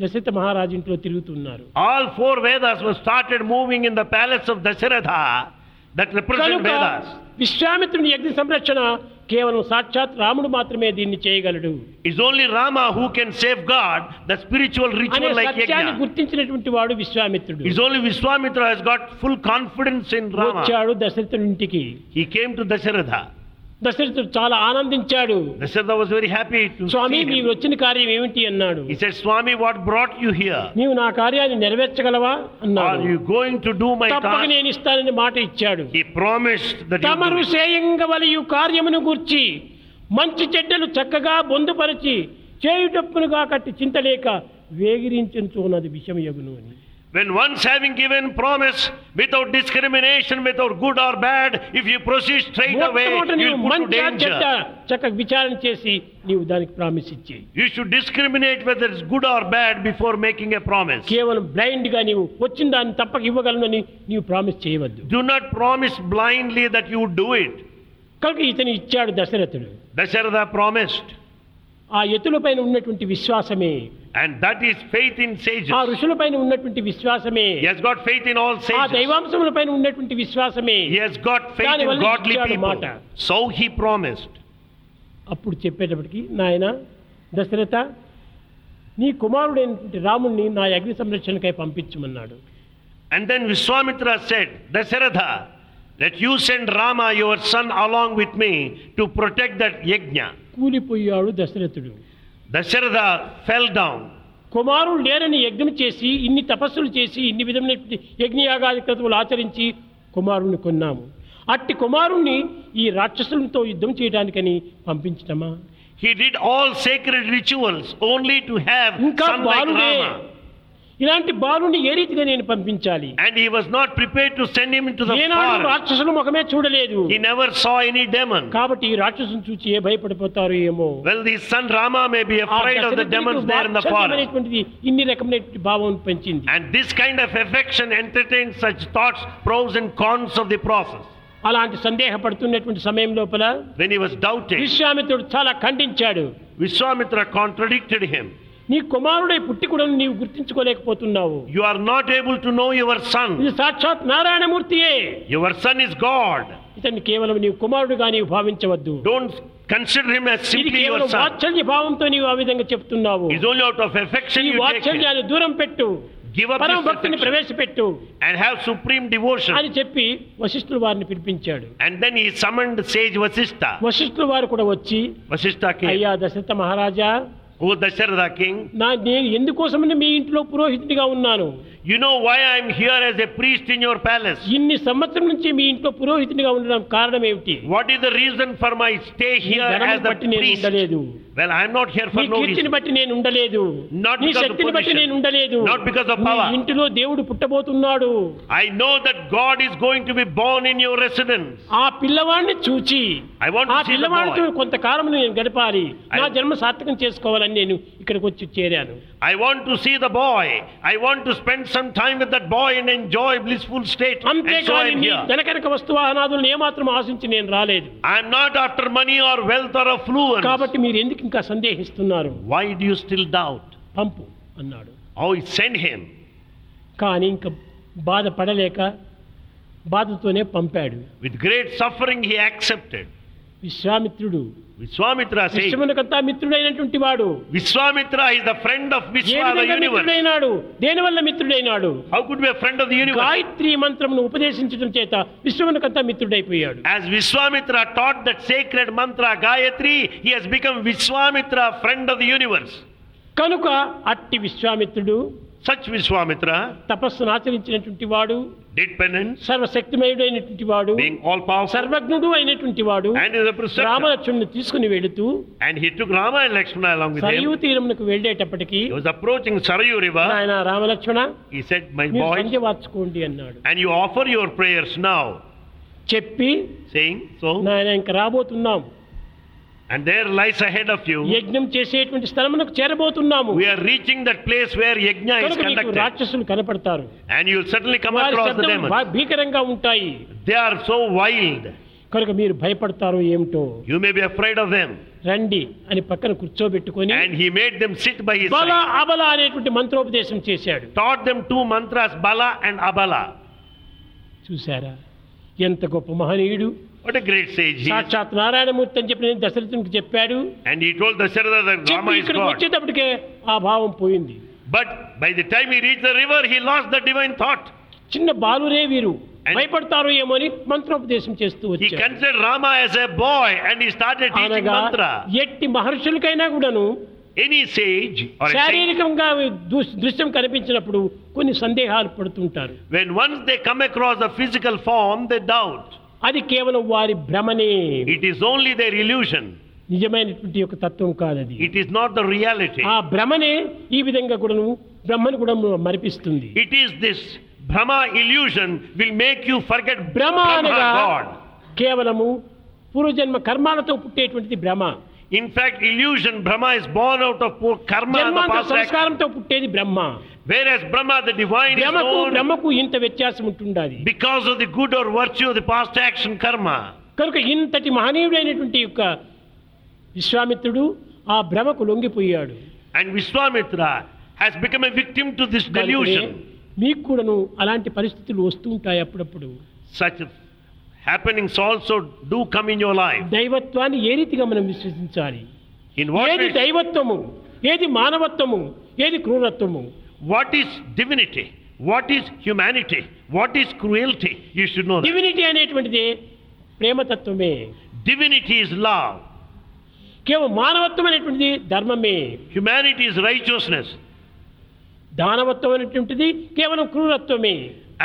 దశరథ మహారాజ్ ఇంట్లో తిరుగుతున్నారు. All four Vedas was started moving in the palace of Dasharatha that represent Vedas విశ్వామిత్రుని యజ్ఞ సంరక్షణ కేవలం సాక్షాత్ రాముడు మాత్రమే దీన్ని చేయగలడు. Is only Rama who can safeguard the spiritual ritual like యజ్ఞాన్ని గుర్తించినటువంటి వాడు విశ్వామిత్రుడు. Is only Vishwamitra has got full confidence in Rama వచ్చాడు దశరథుని ఇంటికి. హి కేమ్ టు దశరథ దశరథుడు చాలా ఆనందించాడు was very happy to Swamy him. వచ్చిన కార్యం ఏమిటి అన్నాడు He said, Swami, what brought you here? నీవు నా కార్యాన్ని నెరవేర్చగలవా అన్నాడు you going to do my తప్పక task? నేను ఇస్తానని మాట ఇచ్చాడు promised that he తమరు. చేయంగవలయు కార్యమును గూర్చి మంచి చెడ్డలు చక్కగా బొందుపరిచి చేయుటప్పునుగా కట్టి చింతలేక వేగిరించున్నది విషయం యగును అని When once having given promise without discrimination, without good or bad, if you proceed straight away, మొట్టమొదట you నీవు will put to danger. చక్కగా విచారణ చేసి నీవు దానికి ప్రామిస్ ఇచ్చేయి You should discriminate whether it's good or bad before making a promise. కేవలం బ్లైండ్గా నీవు వచ్చిన దాన్ని తప్పక ఇవ్వగలనని నీవు ప్రామిస్ చేయవద్దు Do not promise blindly that you would do it. కనుక ఇతను ఇచ్చాడు దశరథుడు Dasharatha promised. ఆ ఎతులపైన ఉన్నటువంటి విశ్వాసమే And that is faith in ఆ sages. ఋషులపైన ఉన్నటువంటి విశ్వాసమే He has got faith in all ఆ sages. దైవాంశములపైన ఉన్నటువంటి విశ్వాసమే faith in దానివల్ల godly ఇచ్చాడు people. మాట. So he promised. అప్పుడు చెప్పేటప్పటికి నాయన దశరథ నీ కుమారుడైనటువంటి రాముణ్ణి నా అగ్ని సంరక్షణకై పంపించమన్నాడు And then Vishwamitra said, Dasharatha, let you send Rama, your son, along with me to protect that yajna. కూలిపోయాడు దశరథుడు. Dasharatha fell down. కుమారుడు లేరని యజ్ఞం చేసి ఇన్ని తపస్సులు చేసి ఇన్ని విధమైన యజ్ఞయాగాది క్రతువులు ఆచరించి కుమారుణ్ణి కొన్నాము. అట్టి కుమారుణ్ణి ఈ రాక్షసులతో యుద్ధం చేయడానికని పంపించటమా? He did all sacred rituals only to have ఇంకా ఇలాంటి బాలుని ఏ రీతిగా నేను పంపించాలి And he was not prepared to send him into the ఏనాడు forest. రాక్షసుల ముఖమే చూడలేదు He never saw any demon. కాబట్టి ఈ రాక్షసుని చూసి ఏ భయపడిపోతారు ఏమో Well, his son Rama may be ఆ afraid of the దశరథుడికి demons there in the forest. వాత్సల్యమైనటువంటిది ఇన్ని రకమైనటువంటి భావం పెంచింది And this kind of affection entertains such thoughts, pros and cons of the process. అలాంటి సందేహపడుతున్నటువంటి సమయం లోపల When he was doubting, విశ్వామిత్రుడు చాలా ఖండించాడు Vishwamitra contradicted him. నీ కుమారుడై పుట్టి కూడా నీవు గుర్తించుకోలేకపోతున్నావు You are not able to know your son. ఇది సాక్షాత్ నారాయణమూర్తియే Your son is God. ఇతన్ని కేవలం నీవు కుమారుడుగా నీవు భావించవద్దు him as ఇది simply your కేవలం son. వాత్సల్య భావంతో నీవు ఆ విధంగా చెప్తున్నావు It's only out of affection ఈ you take him. వాత్సల్యాన్ని దూరం పెట్టు Give up పరమ భక్తిని ప్రవేశపెట్టు and have supreme devotion. అని చెప్పి వశిష్ఠుల వారిని పిలిపించాడు And then he summoned sage Vasistha. వశిష్ఠుల వారు కూడా వచ్చి came. అయ్యా దశరథ మహారాజా ఓ దశరథ కింగ్ నా నేను ఎందుకోసమని మీ ఇంట్లో పురోహితుడిగా ఉన్నాను? You know why I am here as a priest in your palace. ఇన్ని సంవత్సరం నుంచి మీ ఇంట్లో పురోహితుడిగా ఉండడం కారణం ఏమిటి What is the reason for my stay నీ here ధనము as the బట్టి నేను priest? ఉండలేదు Well, I am not here for నీ no కీర్తిని reason. బట్టి నేను ఉండలేదు Not నీ because of శక్తిని బట్టి position. నేను ఉండలేదు Not because of నీ power. ఇంటిలో దేవుడు పుట్టబోతున్నాడు I know that God is going to be born in your residence. ఆ పిల్లవాడిని చూచి I want to ఆ see the పిల్లవాడితో boy. కొంతకాలం నేను గడపాలి I- నా జన్మ సార్థకం చేసుకోవాలని నేను ఇక్కడికి వచ్చి చేరాను I want to see the boy. I want to spend some time with that boy and enjoy blissful state. And so I అంతేకాని am నీ here. ధనకనక వస్తువాహనాదులను ఏమాత్రం ఆశించి నేను రాలేదు I am not after money or wealth or affluence. కాబట్టి మీరు ఎందుకు ఇంకా సందేహిస్తున్నారు Why do you still doubt? పంపు అన్నాడు Oh, send him. కానీ ఇంకా బాధపడలేక బాధతోనే పంపాడు With great suffering, he accepted. విశ్వామిత్రుడు. విశ్వామిత్ర విశ్వమునకంతా మిత్రుడైనటువంటి వాడు. Vishwamitra is the friend of విశ్వామిత్రుడైనాడు దేని వల్ల మిత్రుడైనాడు? How could be friend of the universe Gayatri మంత్రమును ఉపదేశించడం చేత విశ్వమునకంతా మిత్రుడైపోయాడు. As Vishwamitra taught that secret mantra Gayatri he has become Vishwamitra friend of the universe కనుక అట్టి విశ్వామిత్రుడు సచ్ విశ్వామిత్ర తపస్సును ఆచరించినటువంటి వాడు డిపెండెంట్ సర్వశక్తిమయుడైనటువంటి వాడు బీయింగ్ ఆల్ పవర్ సర్వజ్ఞుడు అయినటువంటి వాడు అండ్ ఇస్ తీసుకుని వెళ్తూ and he took Rama and Lakshmana along with ఆయన Ramalakshmana he said my boy సంజే అన్నాడు. And you offer your prayers now చెప్పి సేయింగ్ సో నాయన ఇంకా రాబోతున్నాం. And there lies ahead of you. యజ్ఞం చేసేటువంటి స్థలమునకు చేరబోతున్నాము We are reaching that place where Yajna is conducted. రాక్షసులు కనపడతారు And you'll certainly come across the. బా- భీకరంగా ఉంటాయి They are so wild. కనుక మీరు భయపడతారో ఏమిటో You may be afraid of them. రండి అని పక్కన కూర్చోబెట్టుకొని And he made them sit by his బల. అబల అనేటువంటి మంత్రోపదేశం చేశాడు Taught them two mantras, Bala and Abala. చూసారా ఎంత గొప్ప మహనీయుడు What a great sage he is. సాక్షాత్ నారాయణమూర్తి అని చెప్పి దశరథునికి చెప్పాడు Rama is ఇక్కడికి God. వచ్చేటప్పటికే ఆ భావం పోయింది But by the time he reached the river, he lost the divine thought. చిన్న బాలురే వీరు భయపడతారో ఏమో అని మంత్రోపదేశం చేస్తూ Rama as a boy and he started teaching అనగా mantra. ఎట్టి మహర్షులకైనా కూడాను Any sage or a saint, శారీరకంగా దృ- దృశ్యం కనిపించినప్పుడు కొన్ని సందేహాలు పడుతుంటారు when once they come across a physical form, they doubt. అది కేవలం వారి భ్రమనే. It is only their illusion నిజమైనటువంటి ఒక తత్వం కాదు అది it is not the reality ఆ భ్రమనే ఈ విధంగా కూడా నువ్వు బ్రహ్మను కూడా మరిపిస్తుంది. ఇట్ ఈస్ దిస్ భ్రమ illusion will make you forget భ్రమ కేవలము పూర్వజన్మ కర్మాలతో పుట్టేటువంటిది భ్రమ. ఇన్ ఫ్యాక్ట్ ఇల్యూషన్ భ్రమ is born out of karma సంస్కారంతో పుట్టేది బ్రహ్మ. Whereas Brahma, the divine, is భ్రమకు known బ్రహ్మకు ఇంత వ్యత్యాసం ఉంటుండాలి because of the good or virtue of the past action karma. కనుక ఇంతటి మహనీయుడైనటువంటి యొక్క విశ్వామిత్రుడు ఆ భ్రమకు లొంగిపోయాడు And Vishwamitra has become a victim to this కనుకనే delusion. మీకు కూడాను అలాంటి పరిస్థితులు వస్తూ ఉంటాయి అప్పుడప్పుడు Such happenings also do come in your life. దైవత్వాన్ని ఏ రీతిగా మనం విశ్వసించాలి In what ఏది way, దైవత్వము ఏది మానవత్వము ఏది క్రూరత్వము what is divinity? What is humanity? What is cruelty? You should know that. Divinity అనేటువంటిది ప్రేమతత్వమే Divinity is love. కేవలం మానవత్వం అనేటువంటిది ధర్మమే Humanity is righteousness. దానవత్వం అనేటువంటిది కేవలం క్రూరత్వమే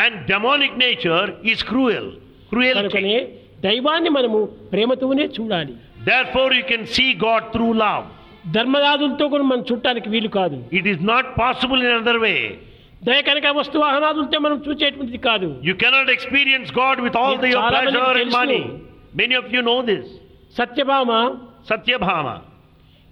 And demonic nature is cruel. కనుకనే Cruelty. దైవాన్ని మనము ప్రేమతోనే చూడాలి Therefore, you can see God through love. ధర్మదాదులతో కూడా మనం చూడటానికి వీలు కాదు. It is not possible in other way దయ కనుక వస్తు వాహనాదులతో మనం చూసేటువంటిది కాదు. You cannot experience God with all the your pleasure and money of you know this Satyabhama Satyabhama.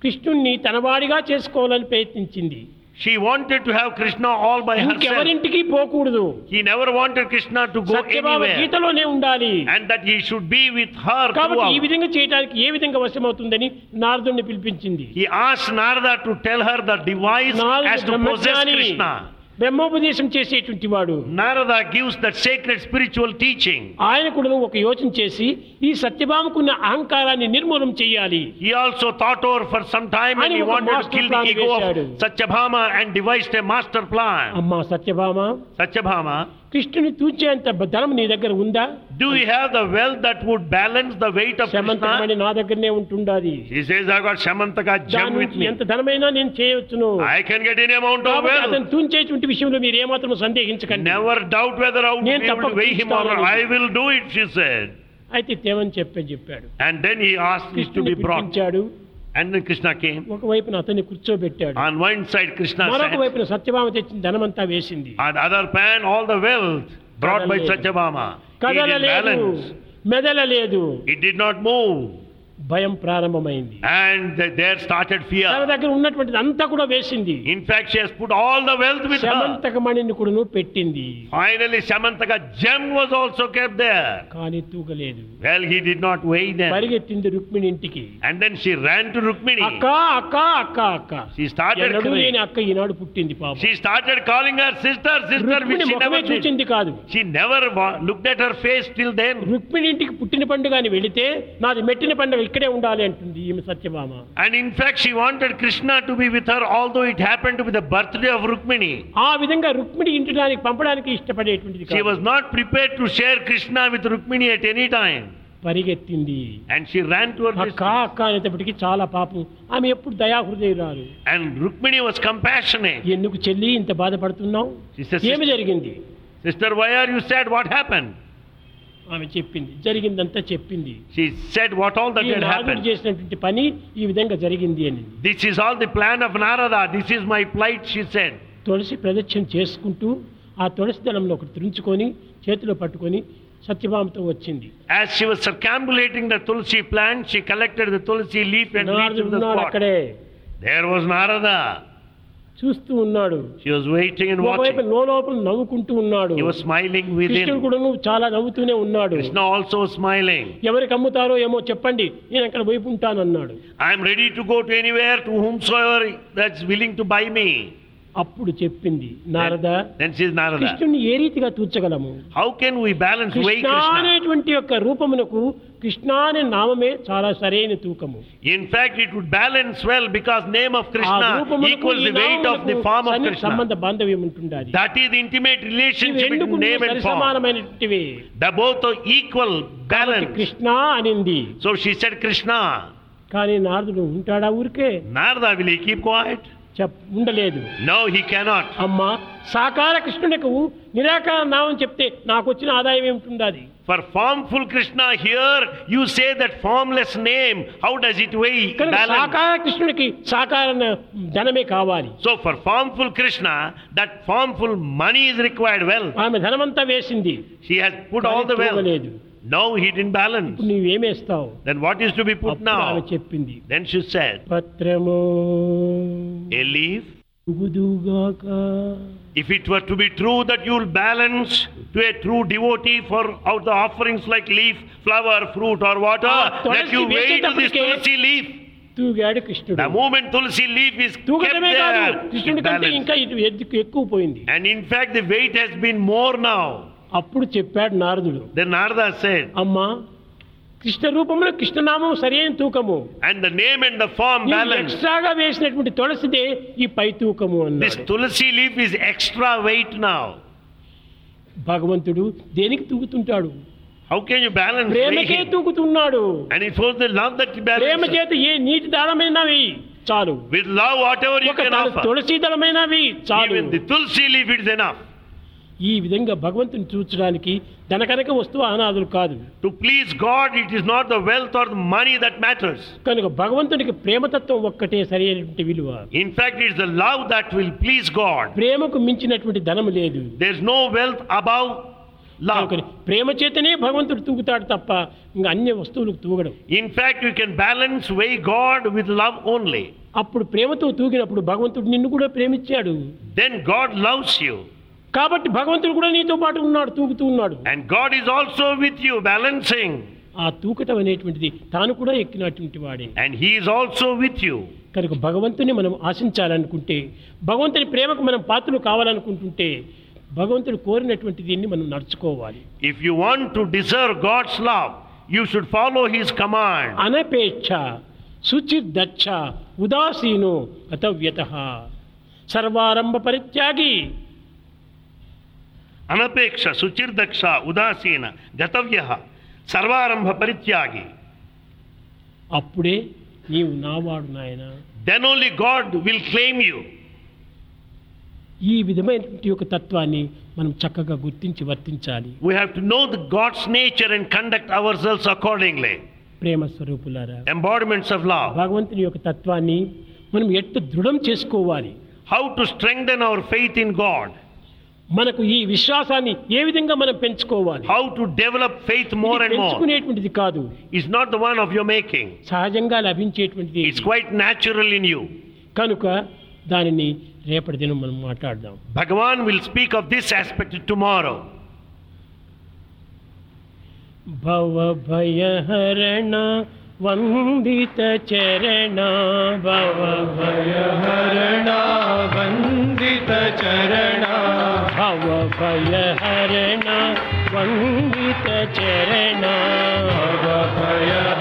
కృష్ణుణ్ణి తనవాడిగా చేసుకోవాలని ప్రయత్నించింది. She wanted to have Krishna all by herself. ఇంకెవరింటికి పోకూడదు He never wanted Krishna to go Satyabhama anywhere. గీతలోనే ఉండాలి And that he should be with her కాబట్టి ఈ. విధంగా చేయడానికి ఏ విధంగా వశమవుతుందని నారదుణ్ణి పిలిపించింది He asked Narada to tell her the device నారదుడు as to possess బ్రహ్మజ్ఞాని Krishna. బ్రహ్మోపదేశం చేసేటువంటి వాడు. Narada gives that secret spiritual teaching ఆయన కూడా ఒక యోచన చేసి ఈ సత్యభామకున్న అహంకారాన్ని నిర్మూలం చేయాలి. He also thought over for some time and he wanted to kill the ego of Satyabhama and devised a master plan అమ్మా సత్యభామ. సత్యభామ కృష్ణుని తూచేంత ధనం నీ దగ్గర ఉందా do you have the wealth that would balance the weight of Shamantakamani? నా దగ్గరనే ఉంటుండాది He says, I got దాని gem with me. ఎంత ధనమైనా నేను చేయవచ్చును I can get any amount of wealth. అతను తూంచేటువంటి విషయంలో మీరు ఏమాత్రం సందేహించకండి Never doubt whether be నేను తప్పక weigh him or. I will do it, she said. అయితే తేమని చెప్పే చెప్పాడు And then he asked it to be brought. Then Krishna came. ఒకవైపున అతన్ని కూర్చోబెట్టాడు On one side, Krishna మరొక. వైపున సత్యభామ తెచ్చిన ధనమంతా వేసింది On the other pan, all the wealth brought by కదలలేదు. మెదలలేదు It did not move. భయం ప్రారంభమైంది And th- there started తన. దగ్గర ఉన్నటువంటిది అంతా కూడా వేసింది In fact, she has put all the wealth with her. శమంతక మణిని కూడాను పెట్టింది Finally, Samantaka gem was also kept there. కానీ తూగలేదు Well, he did not weigh them. పరిగెత్తింది రుక్మిణి ఇంటికి And then she ran to Rukmini. అక్క అక్క అక్క అక్క She started ఎన్నడూ crying. లేని అక్క ఈనాడు పుట్టింది పాప She started calling her sister, sister, which Rukmini she ముఖమే never did. చూచింది కాదు She never wa- looked at her face till then. Rukmini ఇంటికి పుట్టిన పండుగ అని వెళితే నాది మెట్టిన పండుగ ఇక్కడే ఉండాలి అంటుంది ఈమె Satyabhama And in fact, she wanted Krishna to be with her, although it happened to be the birthday of Rukmini. ఆ విధంగా రుక్మిణి ఇంటికి పంపడానికి ఇష్టపడేటువంటిది She కాదు. was not prepared to share Krishna with Rukmini at any time. పరిగెత్తింది And she ran to her అక్క. అక్క అనేటప్పటికి చాలా పాపం ఆమె ఎప్పుడు దయాహృదయురాలు And Rukmini was compassionate. ఎందుకు చెల్లి ఇంత బాధపడుతున్నావు ఏమి జరిగింది Sister, why are you sad? What happened? ఆమె చెప్పింది జరిగిందంతా చెప్పింది She said what all that ఈ had నాదుడు happened. చేసినటువంటి పని ఈ విధంగా జరిగింది అని This is all the plan of Narada. This is my plight, she said. తులసి ప్రదక్షిణ చేసుకుంటూ ఆ తులసి దళంలో ఒకటి తుంచుకొని చేతిలో పట్టుకొని సత్యభామతో వచ్చింది As she was circumambulating the Tulsi plant, she collected the Tulsi leaf and leaf నారదుడు to the ఉన్నాడు spot. అక్కడే There was Narada. చూస్తూ ఉన్నాడు. వెయిటింగ్ నో లోపల నవ్వుకుంటూ ఉన్నాడు. స్మైలింగ్ కూడా చాలా నవ్వుతూనే ఉన్నాడు. ఆల్సో స్మైలింగ్ ఎవరికి అమ్ముతారో ఏమో చెప్పండి. నేను అక్కడ వైపు ఉంటాను అన్నాడు. I'm ready to go to anywhere to whom so ever that's willing to buy me అప్పుడు చెప్పింది నారద కృష్ణుని ఏ రీతిగా తూర్చగలము how can we balance weight అనేటువంటి యొక్క రూపమునకు కృష్ణ అనే నామమే చాలా సరైన తూకము In fact, it would balance well because name of ఆ Krishna రూపమునకు equals ఈ the weight of the నామమునకు form of సన్ని- Krishna. సంబంధ బాంధవ్యం ఉంటుండాలి That is the intimate ఇవి relationship ఎందుకు between name and form. సమానమైనటువంటివి The both are equal, balance. Krishna అనింది So she said Krishna. కానీ నారదుడు ఉంటాడా ఊరికే will he keep quiet? చెప్ ఉండలేదు. నౌ హీ కెనాట్ అమ్మ సాకార కృష్ణునికు నిరాకార నామం చెప్తే నాకు వచ్చిన ఆదాయం ఏమిటి for form full Krishna here you say that formless name how does it weigh సాకార కృష్ణునికి సాకార ధనమే కావాలి. So for form full Krishna that form full money is required well ఆమె ధనమంతా వేసింది. She has put all the wealth No, he didn't balance. ఇప్పుడు నువ్వేమేస్తావు Then what is to be put అప్పుడు ఆమె now? చెప్పింది Then she said, పత్రము a leaf. తూగుదుగాక If it were to be true that you will balance to a true devotee for out the offerings like leaf, flower, fruit or water, Ah, that you tulsi weigh to this వేసేటప్పటికే- tulsi leaf. తూగాడు కృష్ణుడు The moment tulsi leaf is kept తూగటమే కాదు there, కృష్ణుడి it కంటే balance. ఇంకా ఇటు ఎద్దుకు ఎక్కువ పోయింది And in fact, the weight has been more now. అప్పుడు చెప్పాడు నారదుడు. నారద అమ్మా కృష్ణ రూపంలో కృష్ణ నామం సరైన తూకము. And the name and the form balance ఎక్స్ట్రాగా వేసినటువంటి తులసిదే ఈ పై తూకము అన్నది this tulsi leaf is extra weight now భగవంతుడు దేనికి తూగుతుంటాడు? హౌ కెన్ యు బ్యాలెన్స్ ప్రేమకే తూగుతున్నాడు. And it for the love that balance ప్రేమ చేత ఏ నీటి దారమైనవి చాలు. With love whatever you can offer తులసి దళమైనవి చాలు. The tulsi leaf it's enough ఈ విధంగా భగవంతుని చూచడానికి ధనకనక వస్తువు అనాథులు కాదు. To please God it is not the wealth or the money that matters కనుక భగవంతునికి ప్రేమతత్వం ఒక్కటే సరైనటువంటి విలువ. In fact it's the love that will please God ప్రేమకు మించినటువంటి ధనం లేదు. There is no wealth above love ప్రేమ చేతనే భగవంతుడు తూగుతాడు తప్ప ఇంకా అన్ని వస్తువులకు తూగడం. In fact you can balance weigh God with love only అప్పుడు ప్రేమతో తూగినప్పుడు భగవంతుడు నిన్ను కూడా ప్రేమించాడు. దెన్ గాడ్ లవ్స్ యూ కాబట్టి భగవంతుడు కూడా నీతో పాటు ఉన్నాడు తూగుతూ ఉన్నాడు And God is also with you, balancing. ఆ తూకటం అనేటువంటిది తాను కూడా ఎక్కినటువంటి వాడే And He is also with you. కనుక భగవంతుని మనం ఆశించాలనుకుంటే భగవంతుని ప్రేమకు మనం పాత్రలు కావాలనుకుంటుంటే భగవంతుడు కోరినటువంటి దీన్ని మనం నడుచుకోవాలి If you want to deserve God's love, you should follow His command. అనపేక్ష శుచిర్దక్ష ఉదాసీనో గతవ్యత సర్వారంభ పరిత్యాగి అనపేక్ష సుచిర్దక్ష ఉదాసీన గతవ్య సర్వారంభ పరిత్యాగి. అప్పుడే నీవు నావాడు నాయన. Then only God will claim you ఈ విధమైనటువంటి యొక్క తత్వాన్ని మనం చక్కగా గుర్తించి వర్తించాలి. We have to know the God's nature and conduct our selves accordingly ప్రేమ స్వరూపులారా ఎంబాడిమెంట్స్ ఆఫ్ లా భగవంతుని యొక్క తత్వాన్ని మనం ఎట్టు దృఢం చేసుకోవాలి? How to strength our faith in God మనకు ఈ విశ్వాసాన్ని ఏ విధంగా మనం పెంచుకోవాలి? How to develop faith more and more పెంచుకునేటువంటిది కాదు. Is not the one of your making సహజంగా లభించేటువంటిది is quite natural in you కనుక దానిని రేపటి దినం మనం మాట్లాడదాం. Bhagawan will speak of this aspect tomorrow భవ భయ హరణ वन्दितचरणा भाव भय हरणा वन्दीतचरणा भाव भय हरणा भय